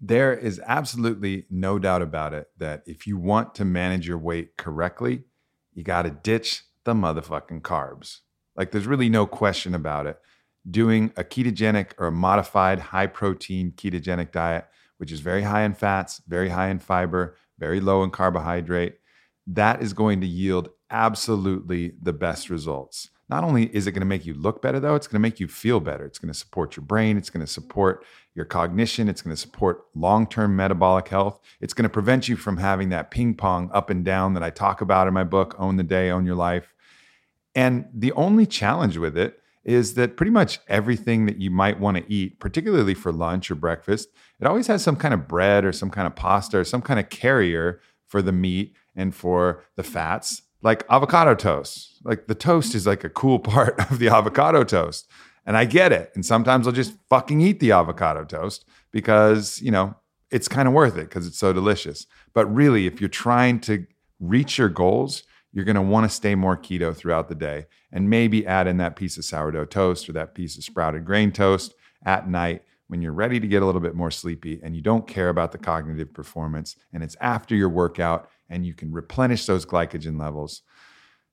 there is absolutely no doubt about it that if you want to manage your weight correctly, you got to ditch the motherfucking carbs. Like, there's really no question about it. Doing a ketogenic or a modified high protein ketogenic diet, which is very high in fats, very high in fiber, very low in carbohydrate, that is going to yield absolutely the best results. Not only is it going to make you look better, though, it's going to make you feel better. It's going to support your brain. It's going to support your cognition. It's going to support long term metabolic health. It's going to prevent you from having that ping pong up and down that I talk about in my book, Own the Day, Own Your Life. And the only challenge with it is that pretty much everything that you might want to eat, particularly for lunch or breakfast, it always has some kind of bread or some kind of pasta or some kind of carrier for the meat and for the fats like avocado toast. Like the toast is like a cool part of the avocado toast. And I get it. And sometimes I'll just fucking eat the avocado toast because, you know, it's kind of worth it because it's so delicious. But really, if you're trying to reach your goals, you're going to want to stay more keto throughout the day and maybe add in that piece of sourdough toast or that piece of sprouted grain toast at night when you're ready to get a little bit more sleepy and you don't care about the cognitive performance and it's after your workout and you can replenish those glycogen levels.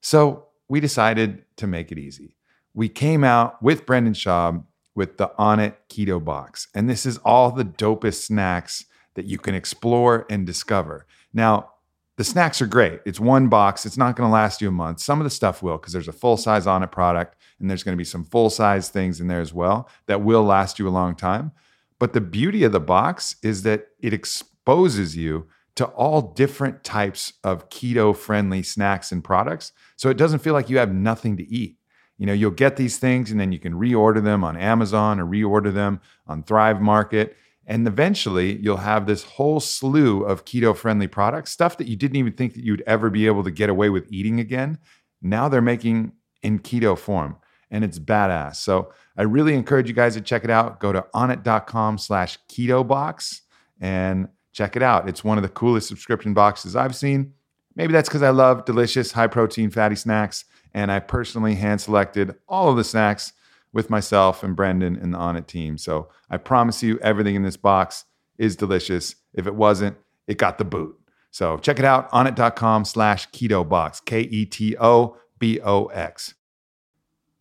So we decided to make it easy. We came out with Brendan Schaub with the Onnit Keto Box. And this is all the dopest snacks that you can explore and discover. Now, the snacks are great. It's one box. It's not going to last you a month. Some of the stuff will because there's a full size Onnit product and there's going to be some full size things in there as well that will last you a long time. But the beauty of the box is that it exposes you to all different types of keto friendly snacks and products. So it doesn't feel like you have nothing to eat. You know, you'll get these things and then you can reorder them on Amazon or reorder them on Thrive Market. And eventually you'll have this whole slew of keto friendly products, stuff that you didn't even think that you'd ever be able to get away with eating again. Now they're making in keto form and it's badass. So I really encourage you guys to check it out. Go to onnit.com slash keto box and check it out. It's one of the coolest subscription boxes I've seen. Maybe that's because I love delicious, high protein, fatty snacks. And I personally hand selected all of the snacks with myself and Brendan and the Onnit team. So I promise you, everything in this box is delicious. If it wasn't, it got the boot. So check it out, onnit.com slash keto box, K E T O B O X.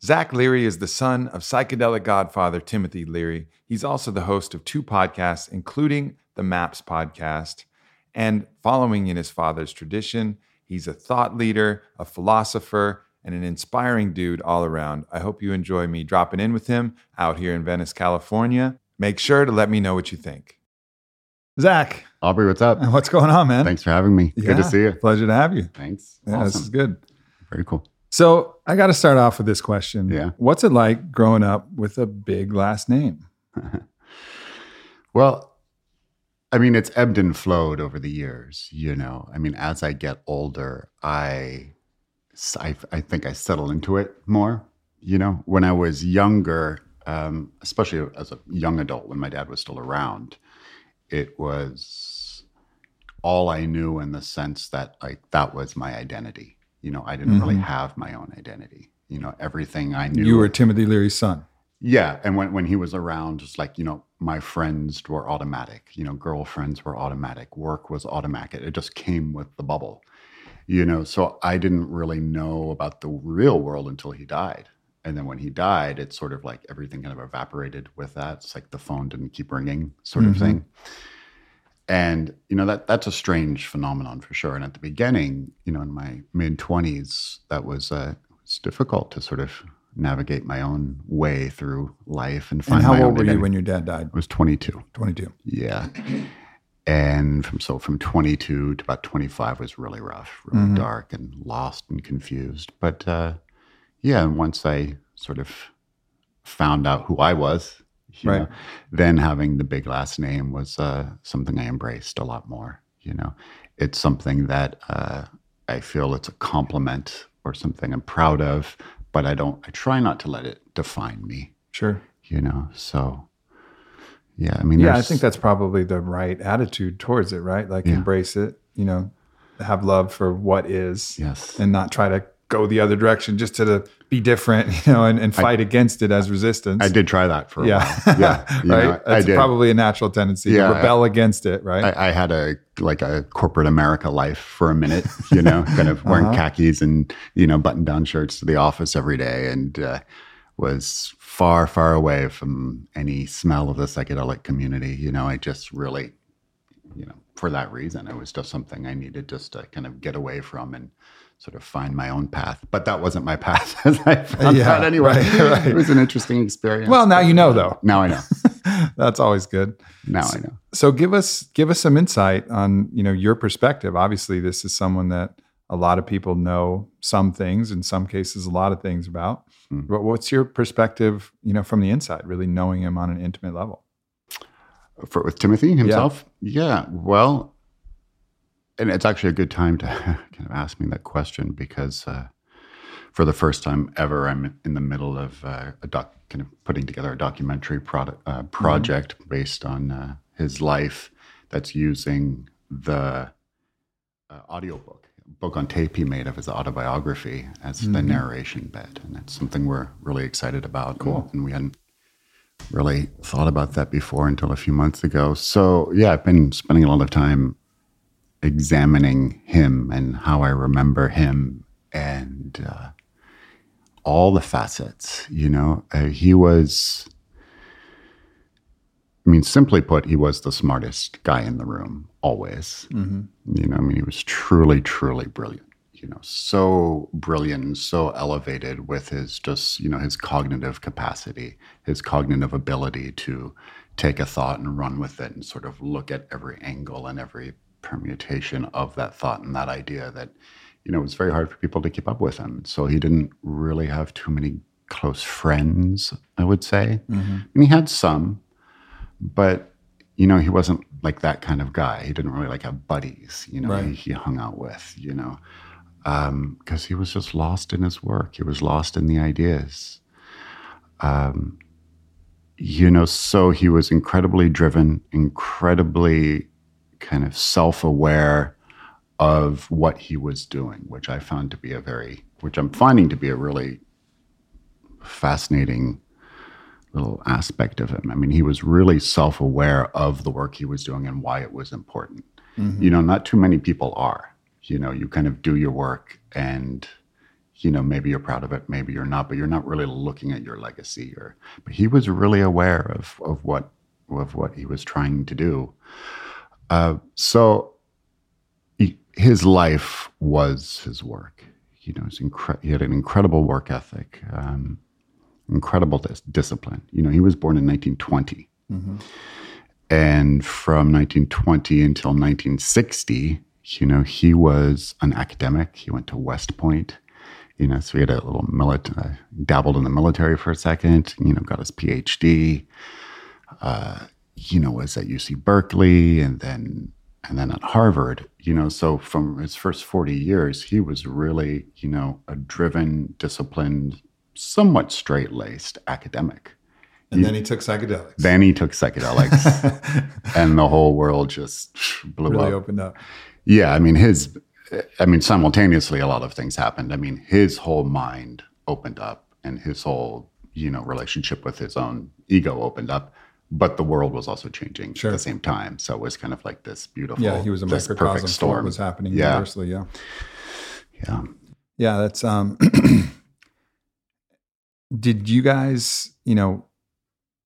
Zach Leary is the son of psychedelic godfather Timothy Leary. He's also the host of two podcasts, including the MAPS podcast. And following in his father's tradition, he's a thought leader, a philosopher, and an inspiring dude all around. I hope you enjoy me dropping in with him out here in Venice, California. Make sure to let me know what you think. Zach. Aubrey, what's up? What's going on, man? Thanks for having me. Yeah, good to see you. Pleasure to have you. Thanks. Yeah, awesome. this is good. Very cool. So I got to start off with this question. Yeah. What's it like growing up with a big last name? well, I mean, it's ebbed and flowed over the years, you know. I mean, as I get older, I, I, I think I settle into it more. You know, when I was younger, um, especially as a young adult, when my dad was still around, it was all I knew in the sense that like that was my identity. You know, I didn't mm-hmm. really have my own identity. You know, everything I knew. You were Timothy Leary's son. Yeah, and when when he was around, just like you know, my friends were automatic. You know, girlfriends were automatic. Work was automatic. It just came with the bubble. You know, so I didn't really know about the real world until he died. and then when he died, it's sort of like everything kind of evaporated with that. It's like the phone didn't keep ringing, sort of Mhm. thing. And you know that that's a strange phenomenon for sure. And at the beginning, you know, in my mid twenties, that was uh, it's difficult to sort of navigate my own way through life and find. And how old were you when your dad died? I was twenty two. 22. Yeah. And from so from 22 to about 25 was really rough, really Mhm. dark and lost and confused. But uh, yeah, and once I sort of found out who I was, you Right. know, then having the big last name was uh, something I embraced a lot more. You know, it's something that uh, I feel it's a compliment or something I'm proud of, but I don't. I try not to let it define me. Sure. You know, so yeah. I mean, Yeah, I think that's probably the right attitude towards it, right? Like Yeah. embrace it, you know, have love for what is yes. and not try to go the other direction just to the, be different, you know, and, and fight against it as resistance. I did try that for a Yeah. while. Yeah. right. know, I That's did. probably a natural tendency Yeah, to rebel against it, right? I, I had a like a corporate America life for a minute, you know, kind of wearing Uh-huh. khakis and you know button down shirts to the office every day, and uh, was far far away from any smell of the psychedelic community. You know, I just really, you know, for that reason, it was just something I needed just to kind of get away from and sort of find my own path. But that wasn't my path, as I found Yeah, out anyway. right, right. It was an interesting experience. well, now you know though. now I know. That's always good. Now I know. So give us give us some insight on, you know, your perspective. Obviously, this is someone that a lot of people know some things, in some cases a lot of things about. Mm. But what's your perspective, you know, from the inside, really knowing him on an intimate level? for with Timothy himself? Yeah. Well, and it's actually a good time to kind of ask me that question because uh, for the first time ever, I'm in the middle of uh, a doc, kind of putting together a documentary product, uh, project based on uh, his life that's using the uh, audiobook book on tape he made of his autobiography as the Mhm. narration bed and that's something we're really excited about Cool. and, and we hadn't really thought about that before until a few months ago. So, yeah, I've been spending a lot of time examining him and how I remember him and uh, all the facets. You know, uh, he was, I mean, simply put, he was the smartest guy in the room, always. Mm-hmm. You know, I mean, he was truly, truly brilliant. You know, so brilliant and so elevated with his just, you know, his cognitive capacity, his cognitive ability to take a thought and run with it and sort of look at every angle and every permutation of that thought and that idea that, you know, it was very hard for people to keep up with him. So he didn't really have too many close friends, I would say. Mm-hmm. And he had some, but you know, he wasn't like that kind of guy. He didn't really like have buddies, you know, Right. he, he hung out with, you know, because he was just lost in his work. He was lost in the ideas. Um, you know, so he was incredibly driven, incredibly kind of self aware of what he was doing, which I found to be a very, which I'm finding to be a really fascinating little aspect of him. I mean, he was really self aware of the work he was doing and why it was important. Mm-hmm. You know, not too many people are. You know, you kind of do your work and you know, maybe you're proud of it, maybe you're not, but you're not really looking at your legacy or but he was really aware of of what of what he was trying to do. Uh, so he, his life was his work. You know, incre- he had an incredible work ethic, um, incredible dis- discipline. You know, he was born in 1920. Mm-hmm. And from 1920 until 1960, you know, he was an academic. He went to West Point. You know, so he had a little military, uh, dabbled in the military for a second. You know, got his PhD. Uh, you know, was at UC Berkeley, and then and then at Harvard. You know, so from his first 40 years, he was really, you know, a driven, disciplined, somewhat straight laced academic. And then he took psychedelics. Then he took psychedelics, and the whole world just blew really up. opened up. Yeah, I mean his I mean simultaneously a lot of things happened. I mean his whole mind opened up and his whole, you know, relationship with his own ego opened up, but the world was also changing Sure. at the same time. So it was kind of like this beautiful Yeah, he was a microcosm storm. was happening Yeah. universally. Yeah. Yeah. Yeah, that's um did you guys, you know,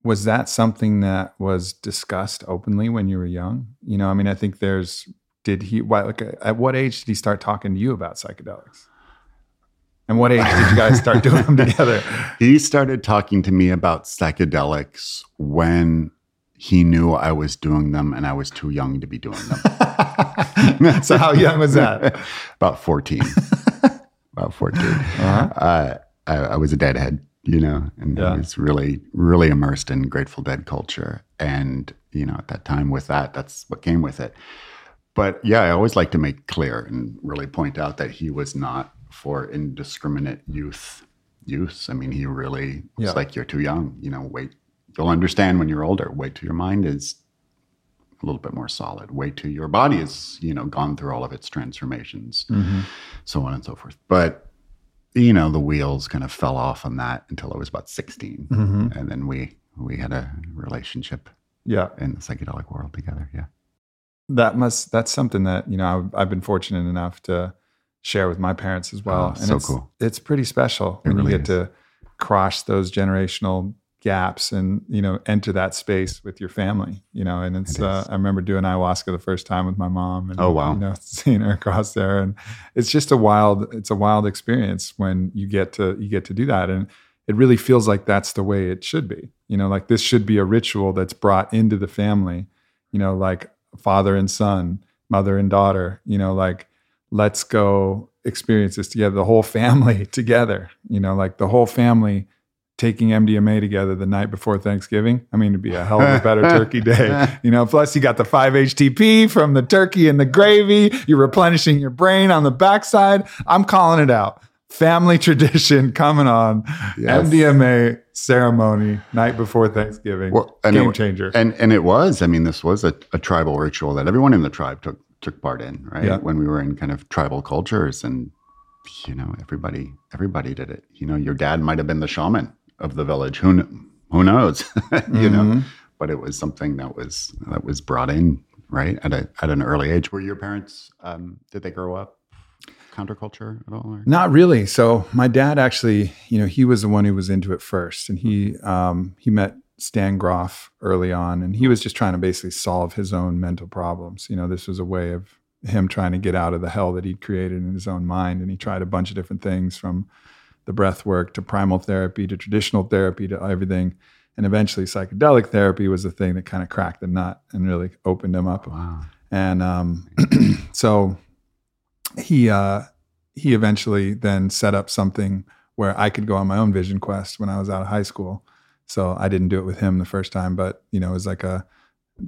was that something that was discussed openly when you were young? You know, I mean, I think there's, did he, why, like, at what age did he start talking to you about psychedelics? And what age did you guys start doing them together? He started talking to me about psychedelics when he knew I was doing them and I was too young to be doing them. so, how young was that? about 14. about 14. Uh-huh. Uh, I, I was a deadhead you know, and yeah. I was really, really immersed in Grateful Dead culture. And, you know, at that time with that, that's what came with it. But yeah, I always like to make clear and really point out that he was not for indiscriminate youth use. I mean, he really was yeah. like, you're too young, you know, wait, you'll understand when you're older. Wait till your mind is a little bit more solid. Wait till your body is, you know, gone through all of its transformations, mm-hmm. so on and so forth. But you know, the wheels kind of fell off on that until I was about 16. Mm-hmm. And then we we had a relationship yeah in the psychedelic world together. Yeah. That must that's something that, you know, I've, I've been fortunate enough to share with my parents as well. Oh, and so it's, cool. It's pretty special it when really you get is. to cross those generational gaps and you know enter that space with your family you know and it's it uh, i remember doing ayahuasca the first time with my mom and oh wow. you know seeing her across there. And it's just a wild it's a wild experience when you get to you get to do that. And it really feels like that's the way it should be you know like this should be a ritual that's brought into the family you know like father and son mother and daughter you know like let's go experience this together the whole family together you know like the whole family taking MDMA together the night before Thanksgiving. I mean, it'd be a hell of a better turkey day. You know, plus you got the 5-HTP from the turkey and the gravy. You're replenishing your brain on the backside. I'm calling it out. Family tradition coming on. Yes. MDMA ceremony night before Thanksgiving. Well, Game it, changer. And and it was. I mean, this was a, a tribal ritual that everyone in the tribe took took part in, right? Yeah. When we were in kind of tribal cultures and you know, everybody everybody did it. You know, your dad might have been the shaman of the village. Who who knows? you mm-hmm. know, but it was something that was that was brought in right at a at an early age. Were your parents? Um, did they grow up counterculture at all? Or? Not really. So my dad actually, you know, he was the one who was into it first, and he um, he met Stan Grof early on, and he was just trying to basically solve his own mental problems. You know, this was a way of him trying to get out of the hell that he'd created in his own mind, and he tried a bunch of different things from the breath work to primal therapy to traditional therapy to everything. And eventually, psychedelic therapy was the thing that kind of cracked the nut and really opened him up. Wow. And um, so he uh, he eventually then set up something where I could go on my own vision quest when I was out of high school. So I didn't do it with him the first time, but you know, it was like a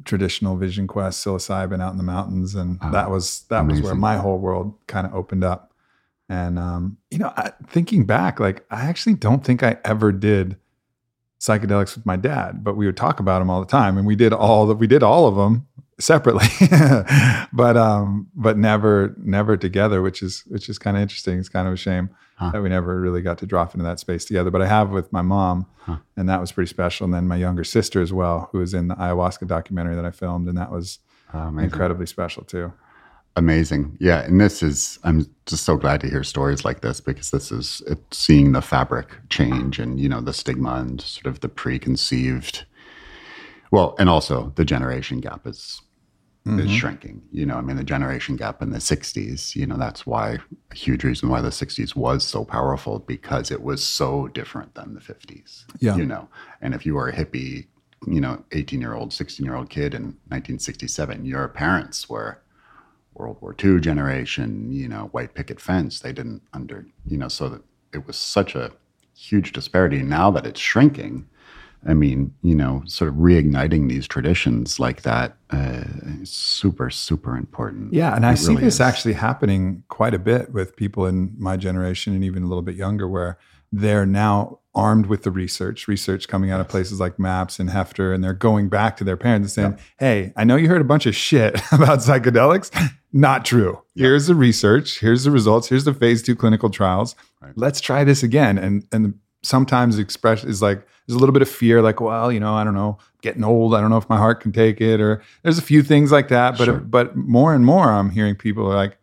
traditional vision quest, psilocybin out in the mountains, and oh, that was that amazing. was where my whole world kind of opened up. And um, you know, I, thinking back, like I actually don't think I ever did psychedelics with my dad, but we would talk about them all the time, and we did all that we did all of them separately, but um, but never never together, which is which is kind of interesting. It's kind of a shame huh. that we never really got to drop into that space together. But I have with my mom, huh. and that was pretty special. And then my younger sister as well, who was in the ayahuasca documentary that I filmed, and that was oh, incredibly special too. Amazing. Yeah. And this is, I'm just so glad to hear stories like this because this is seeing the fabric change and, you know, the stigma and sort of the preconceived, well, and also the generation gap is, mm-hmm. is shrinking. You know, I mean, the generation gap in the 60s, you know, that's why a huge reason why the 60s was so powerful because it was so different than the 50s. Yeah. You know, and if you were a hippie, you know, 18 year old, 16 year old kid in 1967, your parents were, World War II generation, you know, white picket fence. They didn't under, you know, so that it was such a huge disparity. Now that it's shrinking, I mean, you know, sort of reigniting these traditions like that uh, is super, super important. Yeah, and it I see this is. actually happening quite a bit with people in my generation and even a little bit younger, where they're now armed with the research, research coming out of places like MAPS and Heffter, and they're going back to their parents and saying, yeah. Hey, I know you heard a bunch of shit about psychedelics. Not true. Yeah. Here's the research. Here's the results. Here's the phase two clinical trials. Right. Let's try this again. And and sometimes the expression is like there's a little bit of fear, like, well, you know, I don't know, getting old. I don't know if my heart can take it, or there's a few things like that. But sure. but more and more, I'm hearing people are like,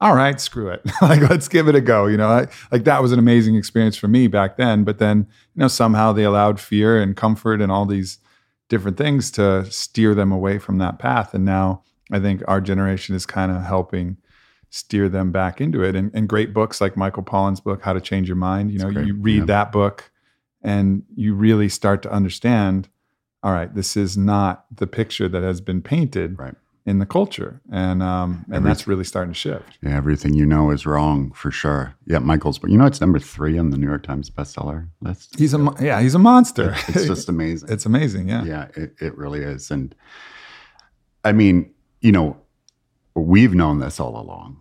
all right, screw it. like, let's give it a go. You know, I, like that was an amazing experience for me back then. But then, you know, somehow they allowed fear and comfort and all these different things to steer them away from that path. And now I think our generation is kind of helping steer them back into it. And, and, great books like Michael Pollan's book, How to Change Your Mind, you know, you read yeah. that book and you really start to understand, all right, this is not the picture that has been painted. Right in the culture, and um, and that's really starting to shift. Yeah, everything you know is wrong for sure. Yeah, Michael's, but you know it's number three on the New York Times bestseller list. He's a yeah, he's a monster. It, it's just amazing. it's amazing. Yeah, yeah, it, it really is. And I mean, you know, we've known this all along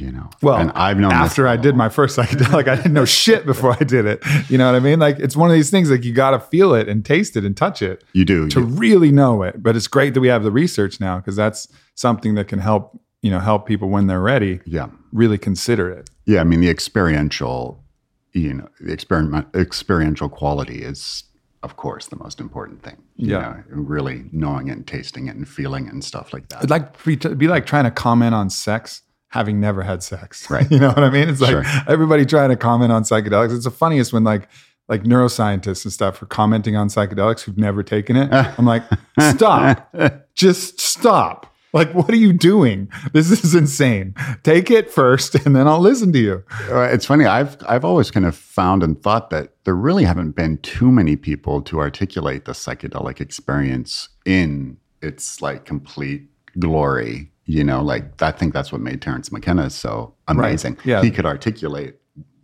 you know. Well, and I've known after I did my first psychedelic, I didn't know shit before I did it. You know what I mean? Like it's one of these things like you got to feel it and taste it and touch it. You do to you. really know it. But it's great that we have the research now because that's something that can help you know help people when they're ready. Yeah, really consider it. Yeah, I mean the experiential, you know, the experiment experiential quality is of course the most important thing. You yeah, know, really knowing it and tasting it and feeling it and stuff like that. It'd like be, be like trying to comment on sex having never had sex. Right. you know what I mean? It's like sure. everybody trying to comment on psychedelics. It's the funniest when like like neuroscientists and stuff are commenting on psychedelics who've never taken it. I'm like, stop. Just stop. Like, what are you doing? This is insane. Take it first, and then I'll listen to you. Uh, it's funny. I've I've always kind of found and thought that there really haven't been too many people to articulate the psychedelic experience in its like complete glory you know, like I think that's what made Terence McKenna so amazing. Right. Yeah. He could articulate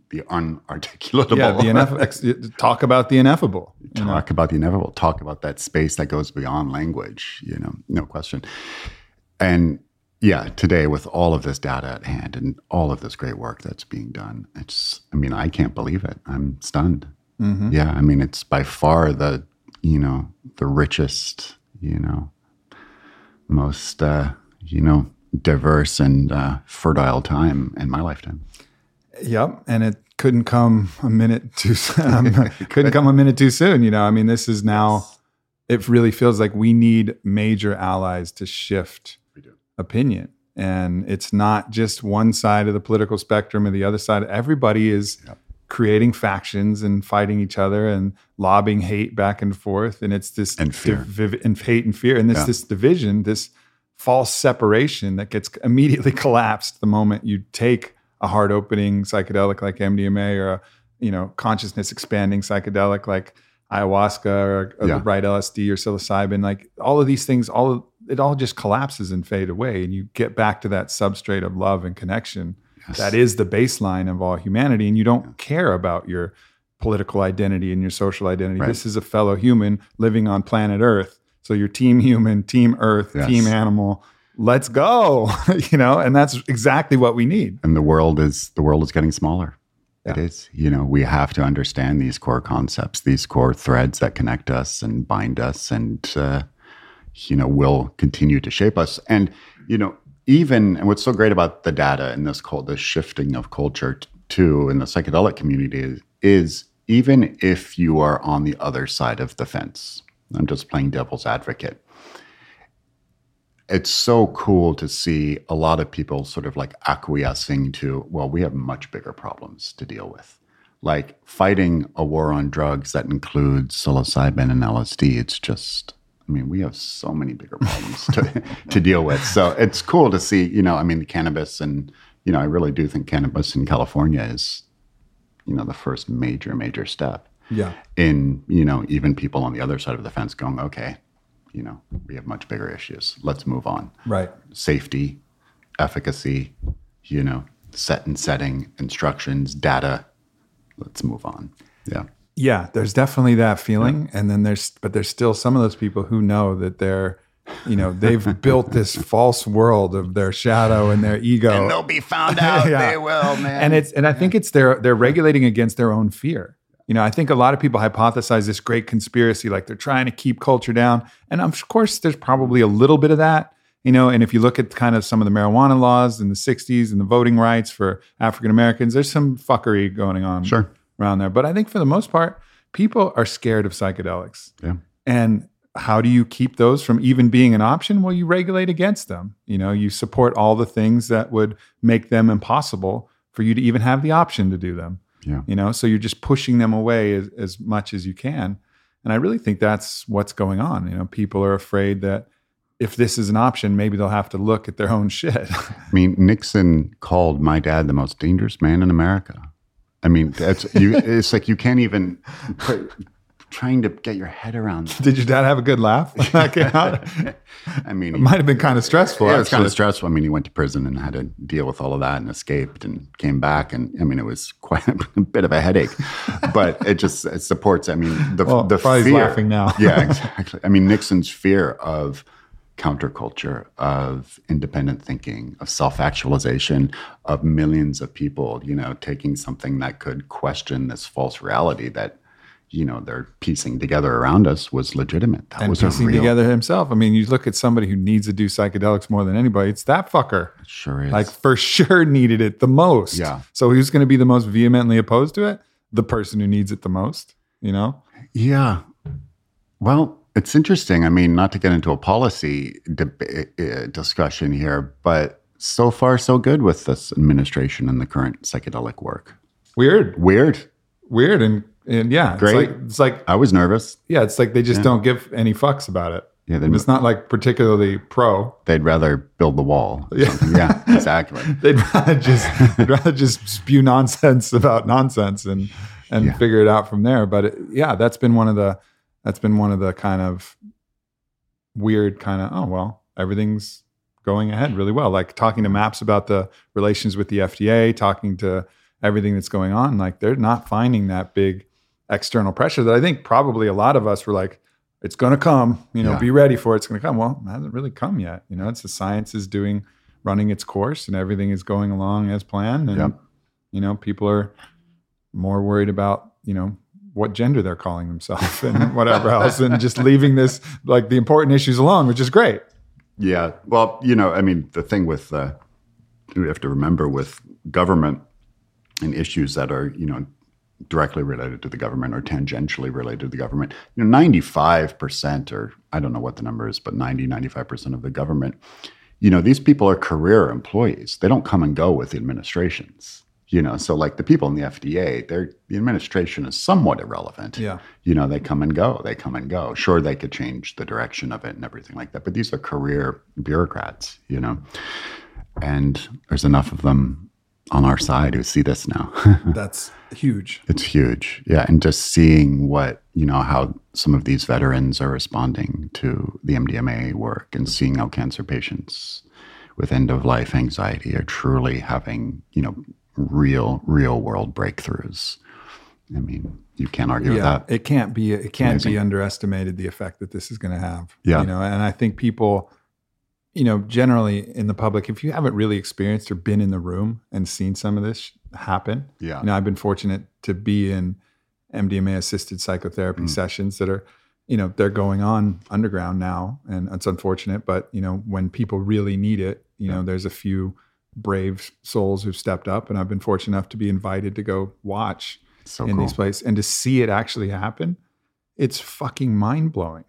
the unarticulatable. Yeah, the ineffable. talk about the ineffable. Talk know? about the ineffable. Talk about that space that goes beyond language, you know, no question. And yeah, today with all of this data at hand and all of this great work that's being done, it's, I mean, I can't believe it. I'm stunned. Mm-hmm. Yeah, I mean, it's by far the, you know, the richest, you know, most, uh, you know, diverse and uh, fertile time in my lifetime. Yep, and it couldn't come a minute too um, couldn't come a minute too soon. You know, I mean, this is now. It really feels like we need major allies to shift opinion, and it's not just one side of the political spectrum or the other side. Everybody is. Yep. Creating factions and fighting each other and lobbing hate back and forth, and it's this and fear div- and hate and fear, and this yeah. this division, this false separation that gets immediately collapsed the moment you take a hard opening psychedelic like MDMA or a you know consciousness expanding psychedelic like ayahuasca or, or yeah. the right LSD or psilocybin like all of these things all of, it all just collapses and fade away and you get back to that substrate of love and connection yes. that is the baseline of all humanity and you don't yeah. care about your political identity and your social identity right. this is a fellow human living on planet earth so you're team human, team earth, yes. team animal. Let's go. you know, and that's exactly what we need. And the world is the world is getting smaller. Yeah. It is. You know, we have to understand these core concepts, these core threads that connect us and bind us and uh, you know, will continue to shape us. And, you know, even and what's so great about the data in this called the shifting of culture too in the psychedelic community is, is even if you are on the other side of the fence, I'm just playing devil's advocate. It's so cool to see a lot of people sort of like acquiescing to, well, we have much bigger problems to deal with. Like fighting a war on drugs that includes psilocybin and LSD, it's just, I mean, we have so many bigger problems to, to deal with. So it's cool to see, you know, I mean, the cannabis and, you know, I really do think cannabis in California is, you know, the first major, major step. Yeah. In you know even people on the other side of the fence going okay you know we have much bigger issues. Let's move on. Right. Safety efficacy you know set and setting instructions data. Let's move on. Yeah yeah there's definitely that feeling yeah. and then there's but there's still some of those people who know that they're you know they've built this false world of their shadow and their ego and they'll be found out yeah. they will man and it's and i think it's they're they're regulating against their own fear you know, I think a lot of people hypothesize this great conspiracy, like they're trying to keep culture down. And of course, there's probably a little bit of that, you know. And if you look at kind of some of the marijuana laws in the 60s and the voting rights for African Americans, there's some fuckery going on sure. Around there. But I think for the most part, people are scared of psychedelics. Yeah. And how do you keep those from even being an option? Well, you regulate against them. You know, you support all the things that would make them impossible for you to even have the option to do them. Yeah. You know, so you're just pushing them away as, as much as you can. And I really think that's what's going on. You know, people are afraid that if this is an option, maybe they'll have to look at their own shit. I mean, Nixon called my dad the most dangerous man in America. I mean, that's you. It's like you can't even put, trying to get your head around. That. Did your dad have a good laugh when that came out? I mean, it might have been kind of stressful. Yeah, it was kind of stressful. I mean, he went to prison and had to deal with all of that and escaped and came back. And I mean, it was quite a bit of a headache, but it just it supports. I mean, the Well, the fear. laughing now. yeah, exactly. I mean, Nixon's fear of counterculture, of independent thinking, of self-actualization, of millions of people, you know, taking something that could question this false reality that, you know, they're piecing together around us was legitimate. That and was piecing real, together himself. I mean, you look at somebody who needs to do psychedelics more than anybody. It's that fucker. sure is. Like for sure needed it the most. Yeah. So who's going to be the most vehemently opposed to it? The person who needs it the most. You know. Yeah. Well, it's interesting. I mean, not to get into a policy deb- uh, discussion here, but so far so good with this administration and the current psychedelic work. Weird. Weird. Weird. And and yeah, Great. It's like, it's like I was nervous. yeah, it's like they just don't give any fucks about it. Yeah, they, it's not like particularly pro. they'd rather build the wall. Yeah. yeah, exactly. They'd rather just they'd rather just spew nonsense about nonsense and and Yeah. figure it out from there. But it, yeah, that's been one of the that's been one of the kind of weird kind of oh well everything's going ahead really well. Like talking to mm-hmm. Maps about the relations with the FDA, talking to everything that's going on. Like they're not finding that big external pressure that I think probably a lot of us were like. It's going to come, you know, Yeah. be ready for it. It's going to come. Well, it hasn't really come yet. You know, it's the science is doing, running its course and everything is going along as planned. And, Yep. you know, people are more worried about, you know, what gender they're calling themselves and whatever else and just leaving this, like the important issues alone, which is great. Yeah. Well, you know, I mean, the thing with uh, we have to remember with government and issues that are, you know, directly related to the government or tangentially related to the government, you know, 95% or I don't know what the number is, but 90, 95% of the government, you know, these people are career employees. They don't come and go with administrations. You know, so like the people in the FDA, they're the administration is somewhat irrelevant Yeah. you know, they come and go. They come and go. Sure, they could change the direction of it and everything like that, but these are career bureaucrats, you know, and there's enough of them on our side who see this now. That's huge. it's huge, yeah, and just seeing what you know how some of these veterans are responding to the MDMA work, and seeing how cancer patients with end of life anxiety are truly having you know real real world breakthroughs. I mean, you can't argue with yeah, that. it can't be it can't Amazing. be underestimated the effect that this is going to have. Yeah. you know, and I think people, you know, generally in the public, if you haven't really experienced or been in the room and seen some of this happen, Yeah. you know, I've been fortunate to be in MDMA assisted psychotherapy Mm. sessions that are, you know, they're going on underground now, and it's unfortunate, but you know, when people really need it, you know, there's a few brave souls who've stepped up, and I've been fortunate enough to be invited to go watch So in cool. these places. And to see it actually happen it's fucking mind-blowing.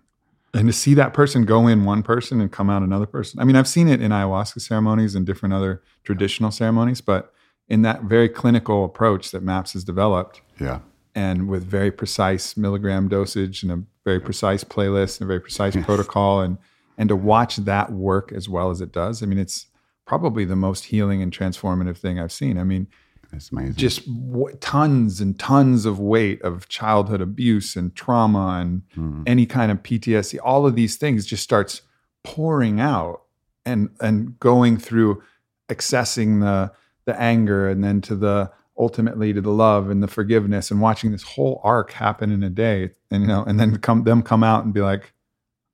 And to see that person go in one person and come out another person. I mean i've seen it in ayahuasca ceremonies and different other traditional ceremonies but in that very clinical approach that maps has developed Yeah. and with very precise milligram dosage and a very precise playlist and a very precise protocol and and to watch that work as well as it does i mean it's probably the most healing and transformative thing i've seen i mean It's amazing. just w- tons and tons of weight of childhood abuse and trauma and Mhm. any kind of PTSD, all of these things just starts pouring out and and going through accessing the the anger and then to the ultimately to the love and the forgiveness and watching this whole arc happen in a day and you know and then come them come out and be like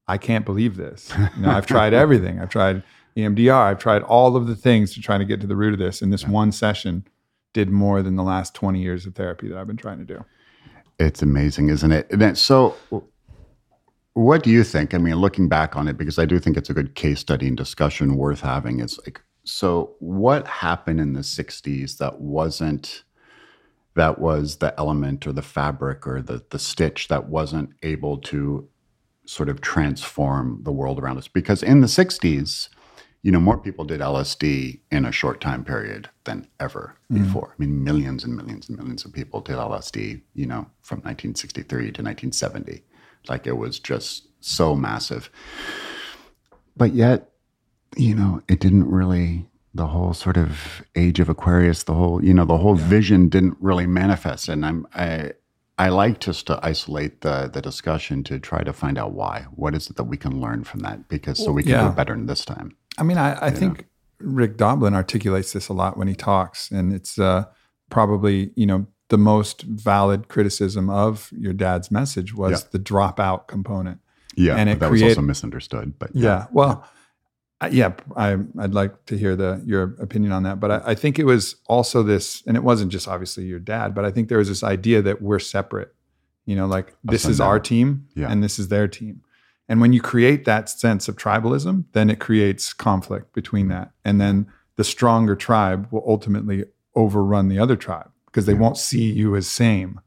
I can't believe this. You know, I've tried everything. I've tried EMDR. I've tried all of the things to try to get to the root of this. And this one session did more than the last 20 years of therapy that I've been trying to do. It's amazing, isn't it? And so, what do you think? I mean, looking back on it, because I do think it's a good case study and discussion worth having. It's like, so what happened in the '60s that wasn't that was the element or the fabric or the the stitch that wasn't able to sort of transform the world around us. Because in the 60s, you know, more people did LSD in a short time period than ever mm-hmm. before. I mean, millions and millions and millions of people did LSD, you know, from 1963 to 1970. Like it was just so massive. But yet, you know, it didn't really, the whole sort of age of Aquarius, the whole, you know, the whole vision didn't really manifest. And I'm, I, I like just to isolate the the discussion to try to find out why. What is it that we can learn from that? Because so we can yeah. do better in this time. I mean, I, I think Rick Doblin articulates this a lot when he talks, and it's uh, probably you know the most valid criticism of your dad's message was Yeah. the dropout component. Yeah, And it that create- was also misunderstood. But Yeah. Well, I, yeah, I, I'd like to hear the your opinion on that. But I, I think it was also this, and it wasn't just obviously your dad, but I think there was this idea that we're separate. You know, like this is our team Yeah. and this is their team. And when you create that sense of tribalism, then it creates conflict between that. And then the stronger tribe will ultimately overrun the other tribe because they Yeah. won't see you as same.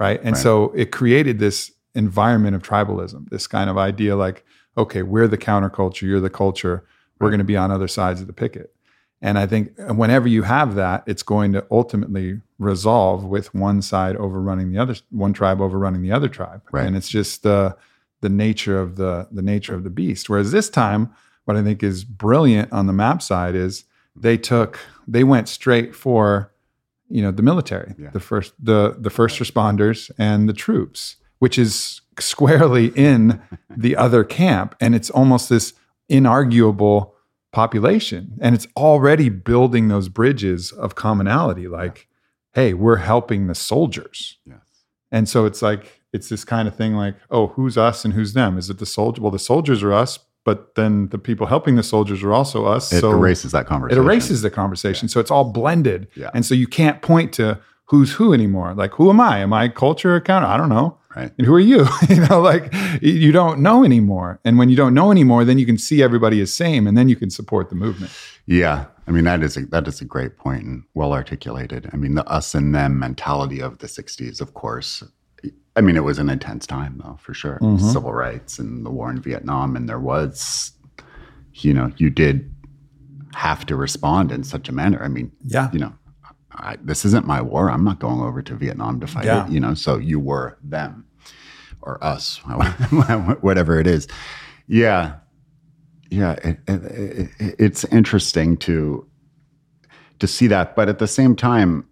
Right. And Right. so it created this environment of tribalism, this kind of idea like, okay, we're the counterculture, you're the culture, we're going to be on other sides of the picket. And I think uh, whenever you have that, it's going to ultimately resolve with one side overrunning the other, one tribe overrunning the other tribe. Right. And it's just the the nature of the the nature of the beast. Whereas this time, what I think is brilliant on the MAPS side is they took they went straight for you know the military, Yeah. the first the the first responders and the troops, which is squarely in the other camp, and it's almost this inarguable population, and it's already building those bridges of commonality. Like, hey, we're helping the soldiers. yes, And so it's like it's this kind of thing like, oh, who's us and who's them? Is it the soldier? Well, the soldiers are us, but then the people helping the soldiers are also us. it so erases that conversation. it erases the conversation. So it's all blended. Yeah. And so you can't point to who's who anymore. Like, who am I? Am I culture account? I don't know. Right. And who are you? you know, like you don't know anymore. And when you don't know anymore, then you can see everybody as same and then you can support the movement. Yeah, I mean that is a, that is a great point and well articulated. I mean the us and them mentality of the '60s, of course. I mean it was an intense time though, for sure. Mhm. Civil rights and the war in Vietnam, and there was, you know, you did have to respond in such a manner. I mean, Yeah. you know, I, this isn't my war. I'm not going over to Vietnam to fight Yeah. it. You know, so you were them or us, whatever it is. Yeah, yeah. It, it, it, it's interesting to to see that, but at the same time,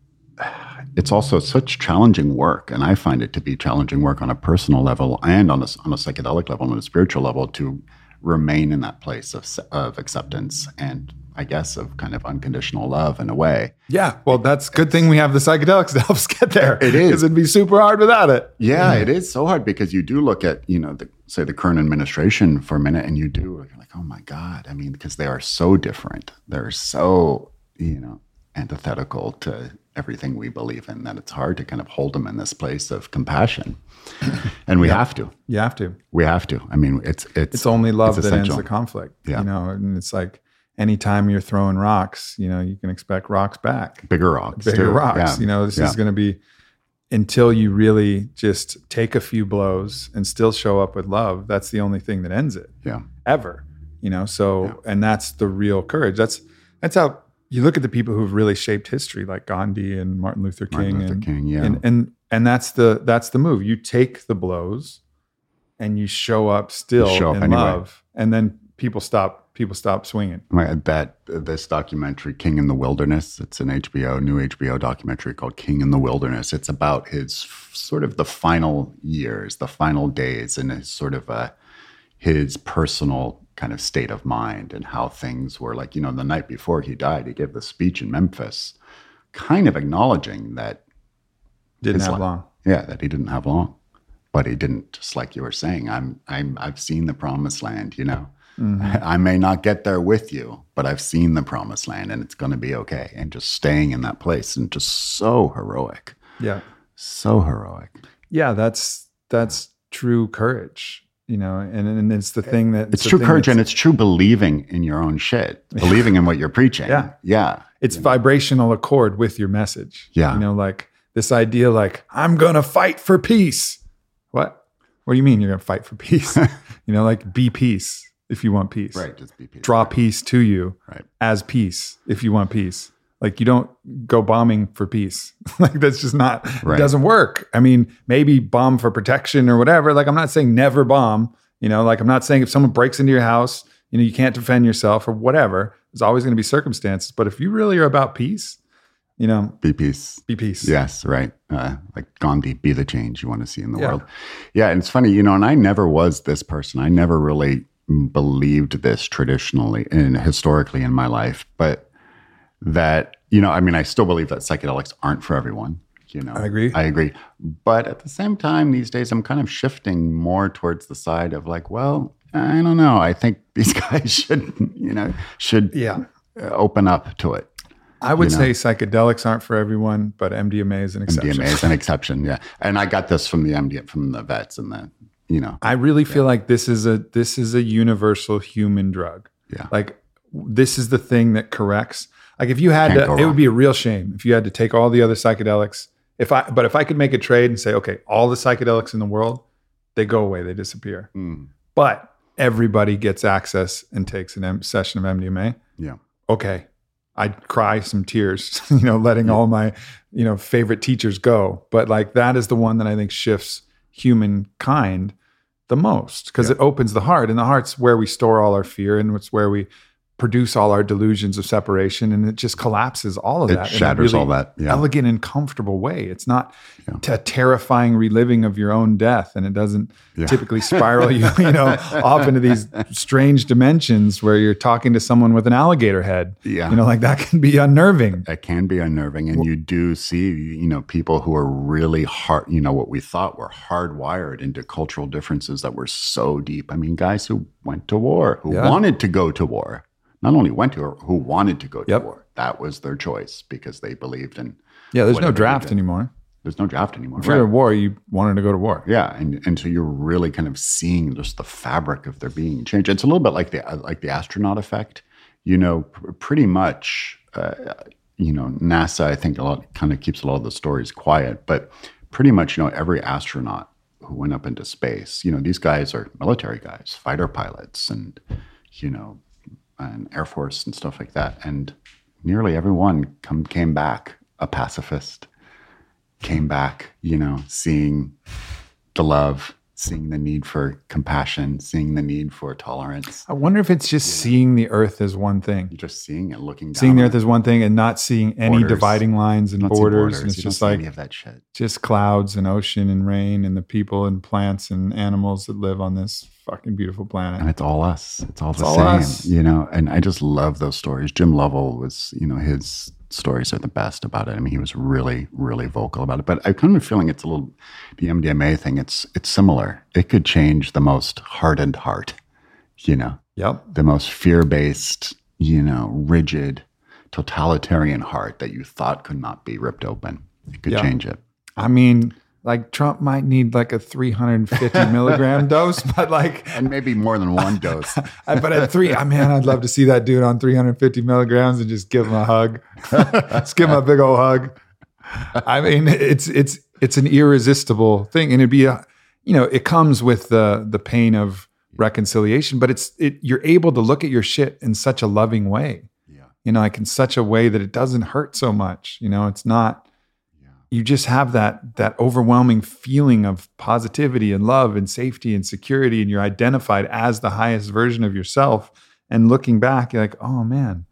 it's also such challenging work, and I find it to be challenging work on a personal level and on a on a psychedelic level, and a spiritual level, to remain in that place of of acceptance and I guess of kind of unconditional love in a way. Yeah. Well, that's good thing we have the psychedelics to help us get there. It is. Because it'd be super hard without it. Yeah, it is so hard because you do look at, you know, the, say the current administration for a minute and you do you're like, oh my God. I mean, because they are so different. They're so, you know, antithetical to everything we believe in that it's hard to kind of hold them in this place of compassion. and we have to. You have to. We have to. I mean, it's it's It's only love it's that ends the conflict. Yeah. You know, and it's like anytime you're throwing rocks, you know, you can expect rocks back. bigger rocks. Bigger too. rocks. Yeah. You know, this Yeah. is going to be until you really just take a few blows and still show up with love. That's the only thing that ends it Yeah. ever. You know, so and that's the real courage. That's that's how you look at the people who've really shaped history, like Gandhi and Martin Luther King, Martin Luther and, King. Yeah. and and and that's the that's the move. You take the blows, and you show up still show up in anyway. love, and then people stop people stop swinging. My, that this documentary, King in the Wilderness, it's an HBO, new HBO documentary called King in the Wilderness. It's about his sort of the final years, the final days, and his sort of uh, his personal kind of state of mind and how things were like. You know, the night before he died, he gave the speech in Memphis, kind of acknowledging that, Didn't have like- long. yeah, that he didn't have long, but he didn't. Just like you were saying, I'm, I'm, I've seen the promised land. You know. Mm-hmm. I may not get there with you, but I've seen the promised land and it's going to be okay. And just staying in that place and just so heroic, Yeah. so heroic. Yeah, that's that's true courage, you know, and and it's the thing that It's true courage and it's true believing in your own shit, believing in what you're preaching. Yeah. Yeah. it's vibrational accord with your message. Yeah. you know, like this idea, like I'm gonna fight for peace. What? What do you mean you're going to fight for peace? you know, like be peace if you want peace. Right. Just be peaceful. Draw peace to you Right. as peace if you want peace. Like you don't go bombing for peace. like that's just not Right. it doesn't work. I mean, maybe bomb for protection or whatever. Like I'm not saying never bomb, you know, like I'm not saying if someone breaks into your house, you know, you can't defend yourself or whatever. There's always going to be circumstances, but if you really are about peace, you know, Be peace. be peace. Yes, right. Uh, like Gandhi, be the change you want to see in the Yeah. world. Yeah, and it's funny, you know, and I never was this person. I never really believed this traditionally and historically in my life, but that, you know, I mean, I still believe that psychedelics aren't for everyone. You know, I agree. I agree. But at the same time, these days, I'm kind of shifting more towards the side of like, well, I don't know. I think these guys should, you know, should Yeah. uh, open up to it. I would You know. say psychedelics aren't for everyone, but MDMA is an exception. MDMA is an exception, yeah. And I got this from the MD from the vets and the, you know, I really feel like this is a this is a universal human drug. Yeah. Like this is the thing that corrects. Like if you had Can't to, it would be a real shame if you had to take all the other psychedelics. If I but if I could make a trade and say, okay, all the psychedelics in the world, they go away, they disappear. mm, But everybody gets access and takes an M- session of MDMA. yeah, Okay. I'd cry some tears, you know, letting all my, you know, favorite teachers go. But like that is the one that I think shifts humankind the most because it opens the heart. And the heart's where we store all our fear and it's where we produce all our delusions of separation. And it just collapses all of it that. shatters really all that. Yeah, Elegant and comfortable way. It's not Yeah. a terrifying reliving of your own death, and it doesn't Yeah. typically spiral you, you know, off into these strange dimensions where you're talking to someone with an alligator head. yeah. You know, like that can be unnerving. it can be unnerving, and you do see, you know, people who are really hard. You know, what we thought were hardwired into cultural differences that were so deep. I mean, guys who went to war, who wanted to go to war, not only went to who wanted to go to Yep. war. That was their choice because they believed in. Yeah, there's no draft anymore. There's no draft anymore. If you're at war, you wanted to go to war. Yeah, and and so you're really kind of seeing just the fabric of their being change. It's a little bit like the uh, like the astronaut effect. You know, pr- pretty much. Uh, you know, NASA I think a lot kind of keeps a lot of the stories quiet, but pretty much you know every astronaut who went up into space. You know, these guys are military guys, fighter pilots, and you know, and Air Force and stuff like that. And nearly everyone come came back a pacifist came back, you know, seeing the love, seeing the need for compassion, seeing the need for tolerance. I wonder if it's just seeing the earth as one thing. You're just seeing it, looking down. Seeing the earth as one thing and not seeing any Borders. dividing lines and You borders. And it's You just like any of that shit. just clouds and ocean and rain and the people and plants and animals that live on this fucking beautiful planet. And it's all us. It's all the all same, us. you know. And I just love those stories. Jim Lovell was, you know, his stories are the best about it. I mean, he was really, really vocal about it. But I kind of feeling it's a little the MDMA thing. It's it's similar. It could change the most hardened heart, you know. Yep. the most fear based, you know, rigid, totalitarian heart that you thought could not be ripped open. It could Yeah. change it. I mean, like Trump might need like a 350 milligram dose, but like, And maybe more than one dose. But at three, I man, I'd love to see that dude on 350 milligrams and just give him a hug, just give him a big old hug. I mean, it's it's it's an irresistible thing, and it'd be a, you know, it comes with the the pain of reconciliation, but it's it you're able to look at your shit in such a loving way, Yeah. you know, like in such a way that it doesn't hurt so much. You know, it's not. You just have that that overwhelming feeling of positivity and love and safety and security, and you're identified as the highest version of yourself. And looking back, you're like, oh man,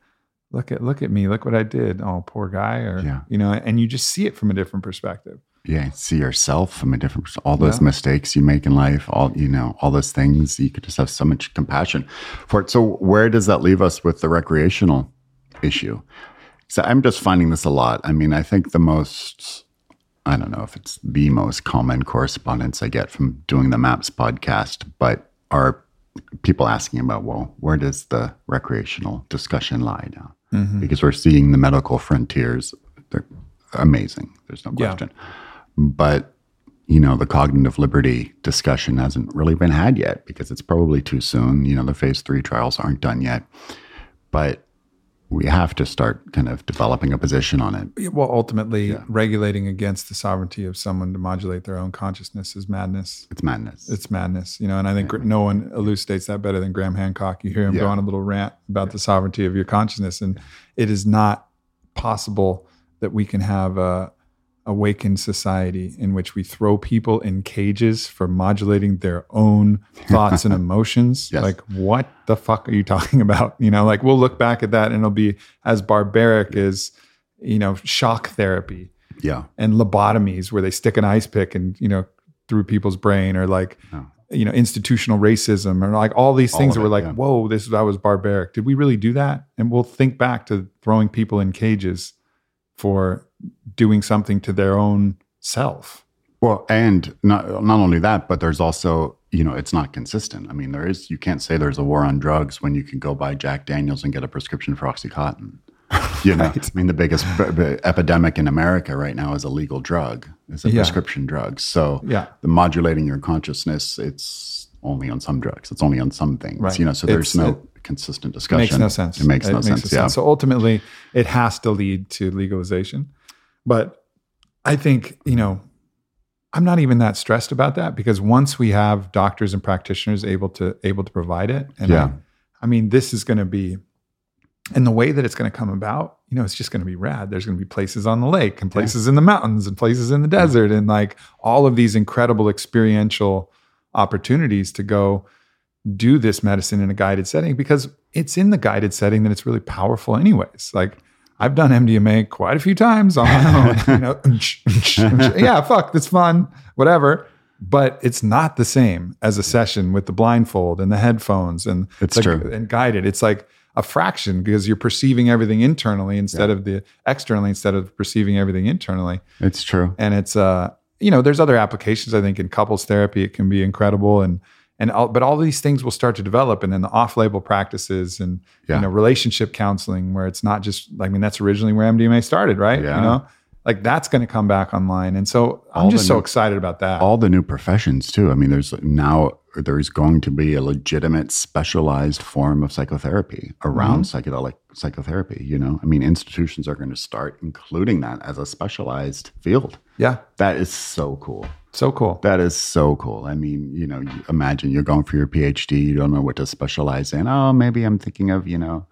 look at look at me, look what I did. Oh, poor guy, or Yeah. you know, and you just see it from a different perspective. Yeah. See yourself from a different all those Yeah. mistakes you make in life, all you know, all those things. You could just have so much compassion for it. So where does that leave us with the recreational issue? So I'm just finding this a lot. I mean, I think the most I don't know if it's the most common correspondence I get from doing the MAPS podcast, but are people asking about, well, where does the recreational discussion lie now? Mm-hmm. Because we're seeing the medical frontiers, they're amazing. There's no Yeah. question. But, you know, the cognitive liberty discussion hasn't really been had yet because it's probably too soon. You know, the phase three trials aren't done yet. But we have to start kind of developing a position on it. Well, ultimately, Yeah. regulating against the sovereignty of someone to modulate their own consciousness is madness. It's madness. It's madness, you know. And I think no one elucidates that better than Graham Hancock. You hear him go on a little rant about the sovereignty of your consciousness, and it is not possible that we can have a awakened society in which we throw people in cages for modulating their own thoughts and emotions. Yes. Like, what the fuck are you talking about? You know, like we'll look back at that and it'll be as barbaric as, you know, shock therapy yeah. and lobotomies where they stick an ice pick and, you know, through people's brain or like, Oh. you know, institutional racism or like all these All things that were it, like, yeah. whoa, this that was barbaric. Did we really do that? And we'll think back to throwing people in cages for doing something to their own self. Well, and not not only that, but there's also you know it's not consistent. I mean, there is you can't say there's a war on drugs when you can go buy Jack Daniels and get a prescription for OxyContin. You know, I mean, the biggest epidemic in America right now is a legal drug. It's a Yeah. prescription drug. So Yeah. the modulating your consciousness, it's only on some drugs. It's only on some things. Right. You know, so there's It's- no consistent discussion. It makes no sense. It makes no sense. yeah. So ultimately, it has to lead to legalization. But I think, you know, I'm not even that stressed about that because once we have doctors and practitioners able to able to provide it, and Yeah. I, I mean, this is going to be, and the way that it's going to come about, you know, it's just going to be rad. There's going to be places on the lake and places in the mountains and places in the desert and like all of these incredible experiential opportunities to go do this medicine in a guided setting because it's in the guided setting that it's really powerful anyways like i've done mdma quite a few times on my own you know yeah fuck that's fun whatever. But it's not the same as a session with the blindfold and the headphones and It's the- true. and guided. It's like a fraction because you're perceiving everything internally instead of the externally instead of perceiving everything internally. It's true. and it's uh you know there's other applications i think in couples therapy it can be incredible. And and all, but all these things will start to develop and then the off-label practices and Yeah. you know relationship counseling where it's not just i mean that's originally where mdma started right Yeah. you know like that's going to come back online and so i'm All just so new- excited about that all the new professions too. I mean, there's now there's going to be a legitimate specialized form of psychotherapy around mm-hmm. psychedelic psychotherapy. You know, I mean, institutions are going to start including that as a specialized field. yeah That is so cool. So cool That is so cool. I mean, you know, you imagine you're going for your PhD, you don't know what to specialize in. Oh, maybe I'm thinking of, you know,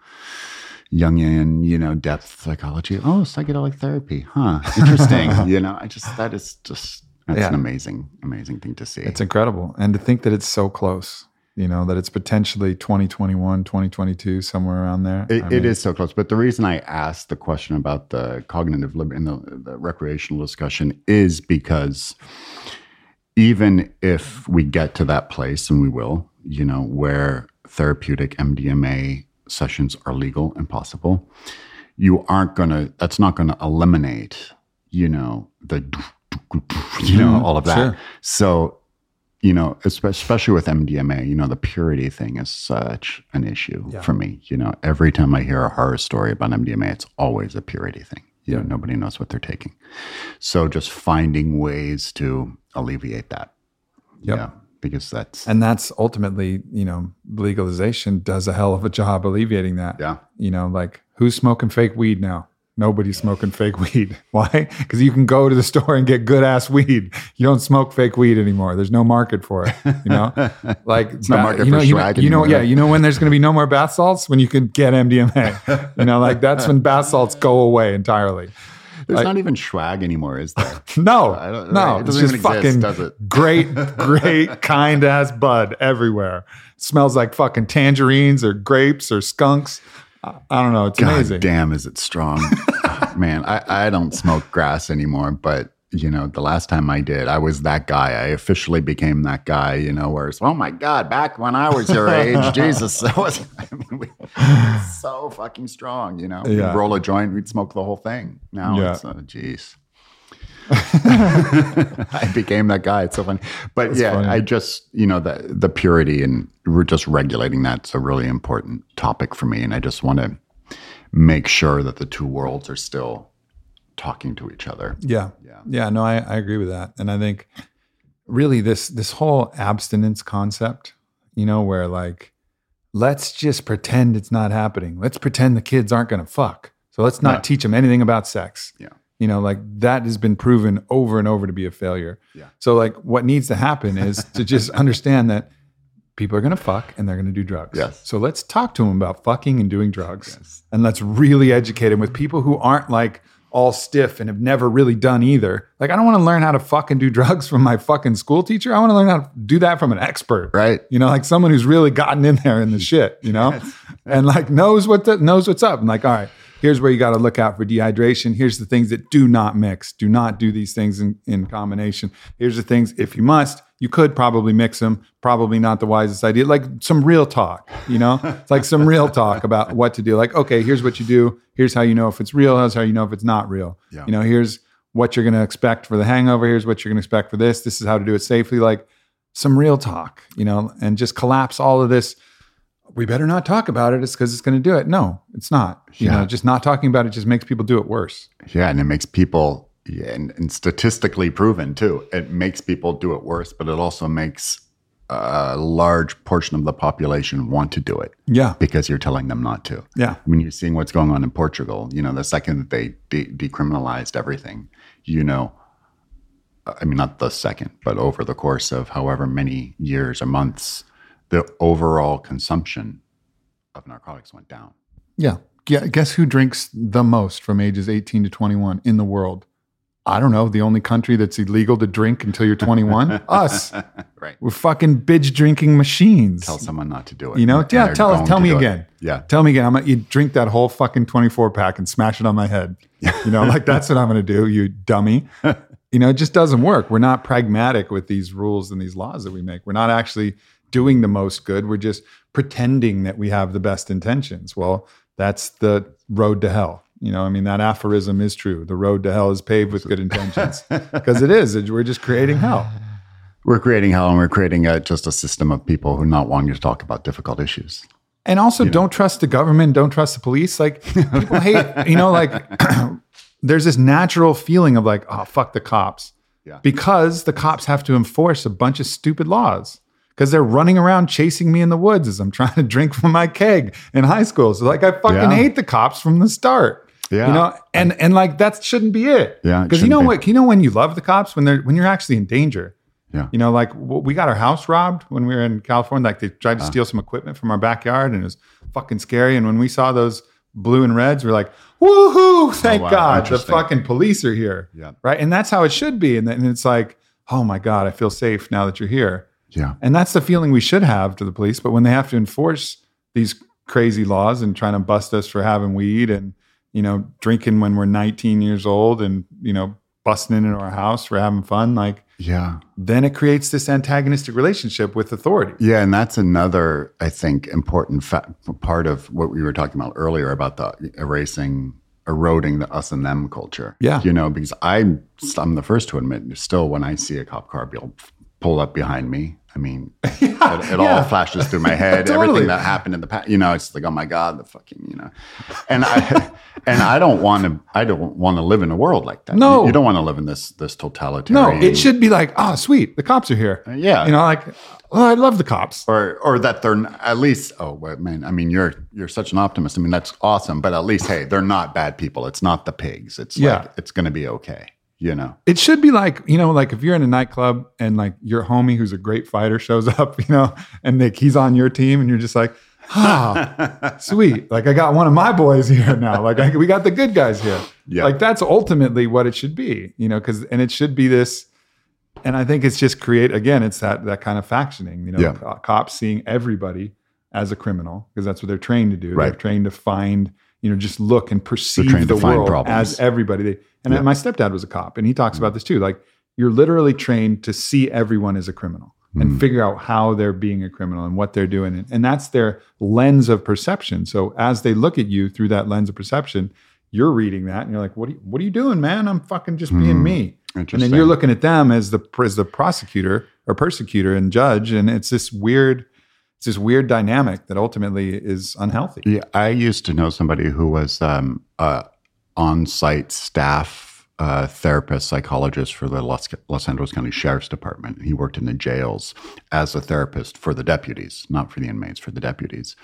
Jungian, you know, depth psychology. Oh, psychedelic therapy. Huh. Interesting. you know, I just, that is just, that's Yeah. an amazing, amazing thing to see. it's incredible and to think that it's so close you know that it's potentially 2021 2022 somewhere around there It, I mean, is so close. But the reason I asked the question about the cognitive liberty in the, the recreational discussion is because even if we get to that place, and we will, you know, where therapeutic MDMA sessions are legal and possible, you aren't going to, that's not going to eliminate, you know, the, you know, mm-hmm. all of that. Sure. So, you know, especially with MDMA, you know, the purity thing is such an issue Yeah. for me. You know, every time I hear a horror story about MDMA, it's always a purity thing. You know, nobody knows what they're taking. So just finding ways to alleviate that. Yep. Yeah. Because that's, and that's ultimately you know legalization does a hell of a job alleviating that yeah. you know like who's smoking fake weed now nobody's smoking fake weed. Why? Because you can go to the store and get good ass weed. You don't smoke fake weed anymore. There's no market for it you know? Like no ba- market you know for you know, you know yeah you know when there's going to be no more bath salts? When you can get mdma you know like that's when bath salts go away entirely. There's Like- not even swag anymore, is there? no, I don't- no, right, it it's doesn't just even exist, fucking it? great, great, kind ass bud everywhere. smells like fucking tangerines or grapes or skunks. I, I don't know. It's God amazing. damn, is it strong? Man, I, I don't smoke grass anymore, but you know, the last time I did, I was that guy. I officially became that guy, you know, where it's, oh my God, back when I was your age, Jesus, that was I mean, we, so fucking strong, you know. We'd roll a joint, we'd smoke the whole thing. Now Yeah. it's, uh, jeez. I became that guy. It's so funny. But yeah, funny. I just, you know, the the purity and we're just regulating that's a really important topic for me. And I just want to make sure that the two worlds are still talking to each other. Yeah. Yeah. Yeah. No, I, I agree with that. And I think really this this whole abstinence concept, you know, where like let's just pretend it's not happening. Let's pretend the kids aren't going to fuck. So let's not Yeah. teach them anything about sex. Yeah. You know, like that has been proven over and over to be a failure. Yeah. So like what needs to happen is to just understand that people are going to fuck and they're going to do drugs. Yes. So let's talk to them about fucking and doing drugs. Yes. And let's really educate them with people who aren't like all stiff and have never really done either. Like I don't want to learn how to fucking do drugs from my fucking school teacher. I want to learn how to do that from an expert. Right. You know, like someone who's really gotten in there in the shit, you know, and like knows what the, knows what's up. And like, all right, here's where you got to look out for dehydration. Here's the things that do not mix. Do not do these things in, in combination. Here's the things, if you must, you could probably mix them. Probably not the wisest idea. Like some real talk, you know, it's like some real talk about what to do. Like, okay, here's what you do. Here's how you know if it's real. Here's how you know if it's not real. Yeah. You know, here's what you're going to expect for the hangover. Here's what you're going to expect for this. This is how to do it safely. Like some real talk, you know, and just collapse all of this. We better not talk about it. It's because it's going to do it. No, it's not. You Yeah. know, just not talking about it just makes people do it worse. Yeah, and it makes people, yeah, and, and statistically proven too, it makes people do it worse, but it also makes a large portion of the population want to do it Yeah. because you're telling them not to. Yeah. When you're seeing what's going on in Portugal, you know, the second that they de- decriminalized everything, you know, uh, I mean, not the second, but over the course of however many years or months, the overall consumption of narcotics went down. Yeah. Yeah. Guess who drinks the most from ages 18 to 21 in the world? I don't know. The only country that's illegal to drink until you're 21? Us. Right. We're fucking bitch drinking machines. Tell someone not to do it. You know, yeah. Tell going tell me do it. again. Yeah. Tell me again. I'm gonna you drink that whole fucking 24 pack and smash it on my head. You know, like that's what I'm gonna do, you dummy. You know, it just doesn't work. We're not pragmatic with these rules and these laws that we make. We're not actually doing the most good. We're just pretending that we have the best intentions. Well, that's the road to hell. You know, I mean, that aphorism is true. The road to hell is paved with good intentions because it is. We're just creating hell. We're creating hell and we're creating a, just a system of people who not wanting to talk about difficult issues. And also, don't trust the government. Don't trust the police. Like people hate, you know, like there's this natural feeling of like, oh, fuck the cops, Yeah. because the cops have to enforce a bunch of stupid laws because they're running around chasing me in the woods as I'm trying to drink from my keg in high school. So like, I fucking Yeah. hate the cops from the start. Yeah. You know, and and like that shouldn't be it. Yeah, Because you know be. what? You know when you love the cops when they're when you're actually in danger. Yeah. You know, like we got our house robbed when we were in California. Like they tried to steal some equipment from our backyard, and it was fucking scary. And when we saw those blue and reds, we are like, "Woohoo! Thank Oh, wow. God, the fucking police are here." Yeah. Right, and that's how it should be. And then it's like, "Oh my God, I feel safe now that you're here." Yeah. And that's the feeling we should have to the police. But when they have to enforce these crazy laws and trying to bust us for having weed and, you know, drinking when we're 19 years old and, you know, busting into our house for having fun, like, Yeah. then it creates this antagonistic relationship with authority. Yeah, and that's another, I think, important fa- part of what we were talking about earlier about the erasing, eroding the us and them culture. Yeah. you know, because I'm I'm the first to admit, still when I see a cop car be pull up behind me, I mean, it, it yeah. all flashes through my head. Totally. Everything that happened in the past, you know, it's like, oh my god, the fucking, you know, and I and I don't want to, I don't want to live in a world like that. No. you, you don't want to live in this this totalitarian. No, it should be like, oh, sweet, the cops are here. Uh, yeah, You know, like, oh, I love the cops. or or that they're at least oh man i mean you're you're such an optimist i mean that's awesome but at least hey they're not bad people it's not the pigs it's Yeah. like it's going to be okay you know It should be like, you know, like if you're in a nightclub and like your homie who's a great fighter shows up, you know, and like he's on your team and you're just like, ah, sweet. Like I got one of my boys here now. Like I, we got the good guys here. Yeah. Like that's ultimately what it should be, you know, because, and it should be this, and I think it's just create, again, it's that, that kind of factioning, you know, Yeah. cops seeing everybody as a criminal because that's what they're trained to do. They're trained to find, you know, just look and perceive the world problems. as everybody. They, and Yeah. my stepdad was a cop, and he talks about this too. Like you're literally trained to see everyone as a criminal and Mm. figure out how they're being a criminal and what they're doing, and, and that's their lens of perception. So as they look at you through that lens of perception, you're reading that, and you're like, "What? Are you, what are you doing, man? I'm fucking just being Mm. me." And then you're looking at them as the as the prosecutor or persecutor and judge, and it's this weird, it's this weird dynamic that ultimately is unhealthy. yeah i used to know somebody who was um on-site staff uh, therapist, psychologist for the Los, Los Angeles County Sheriff's Department. He worked in the jails as a therapist for the deputies, not for the inmates, for the deputies.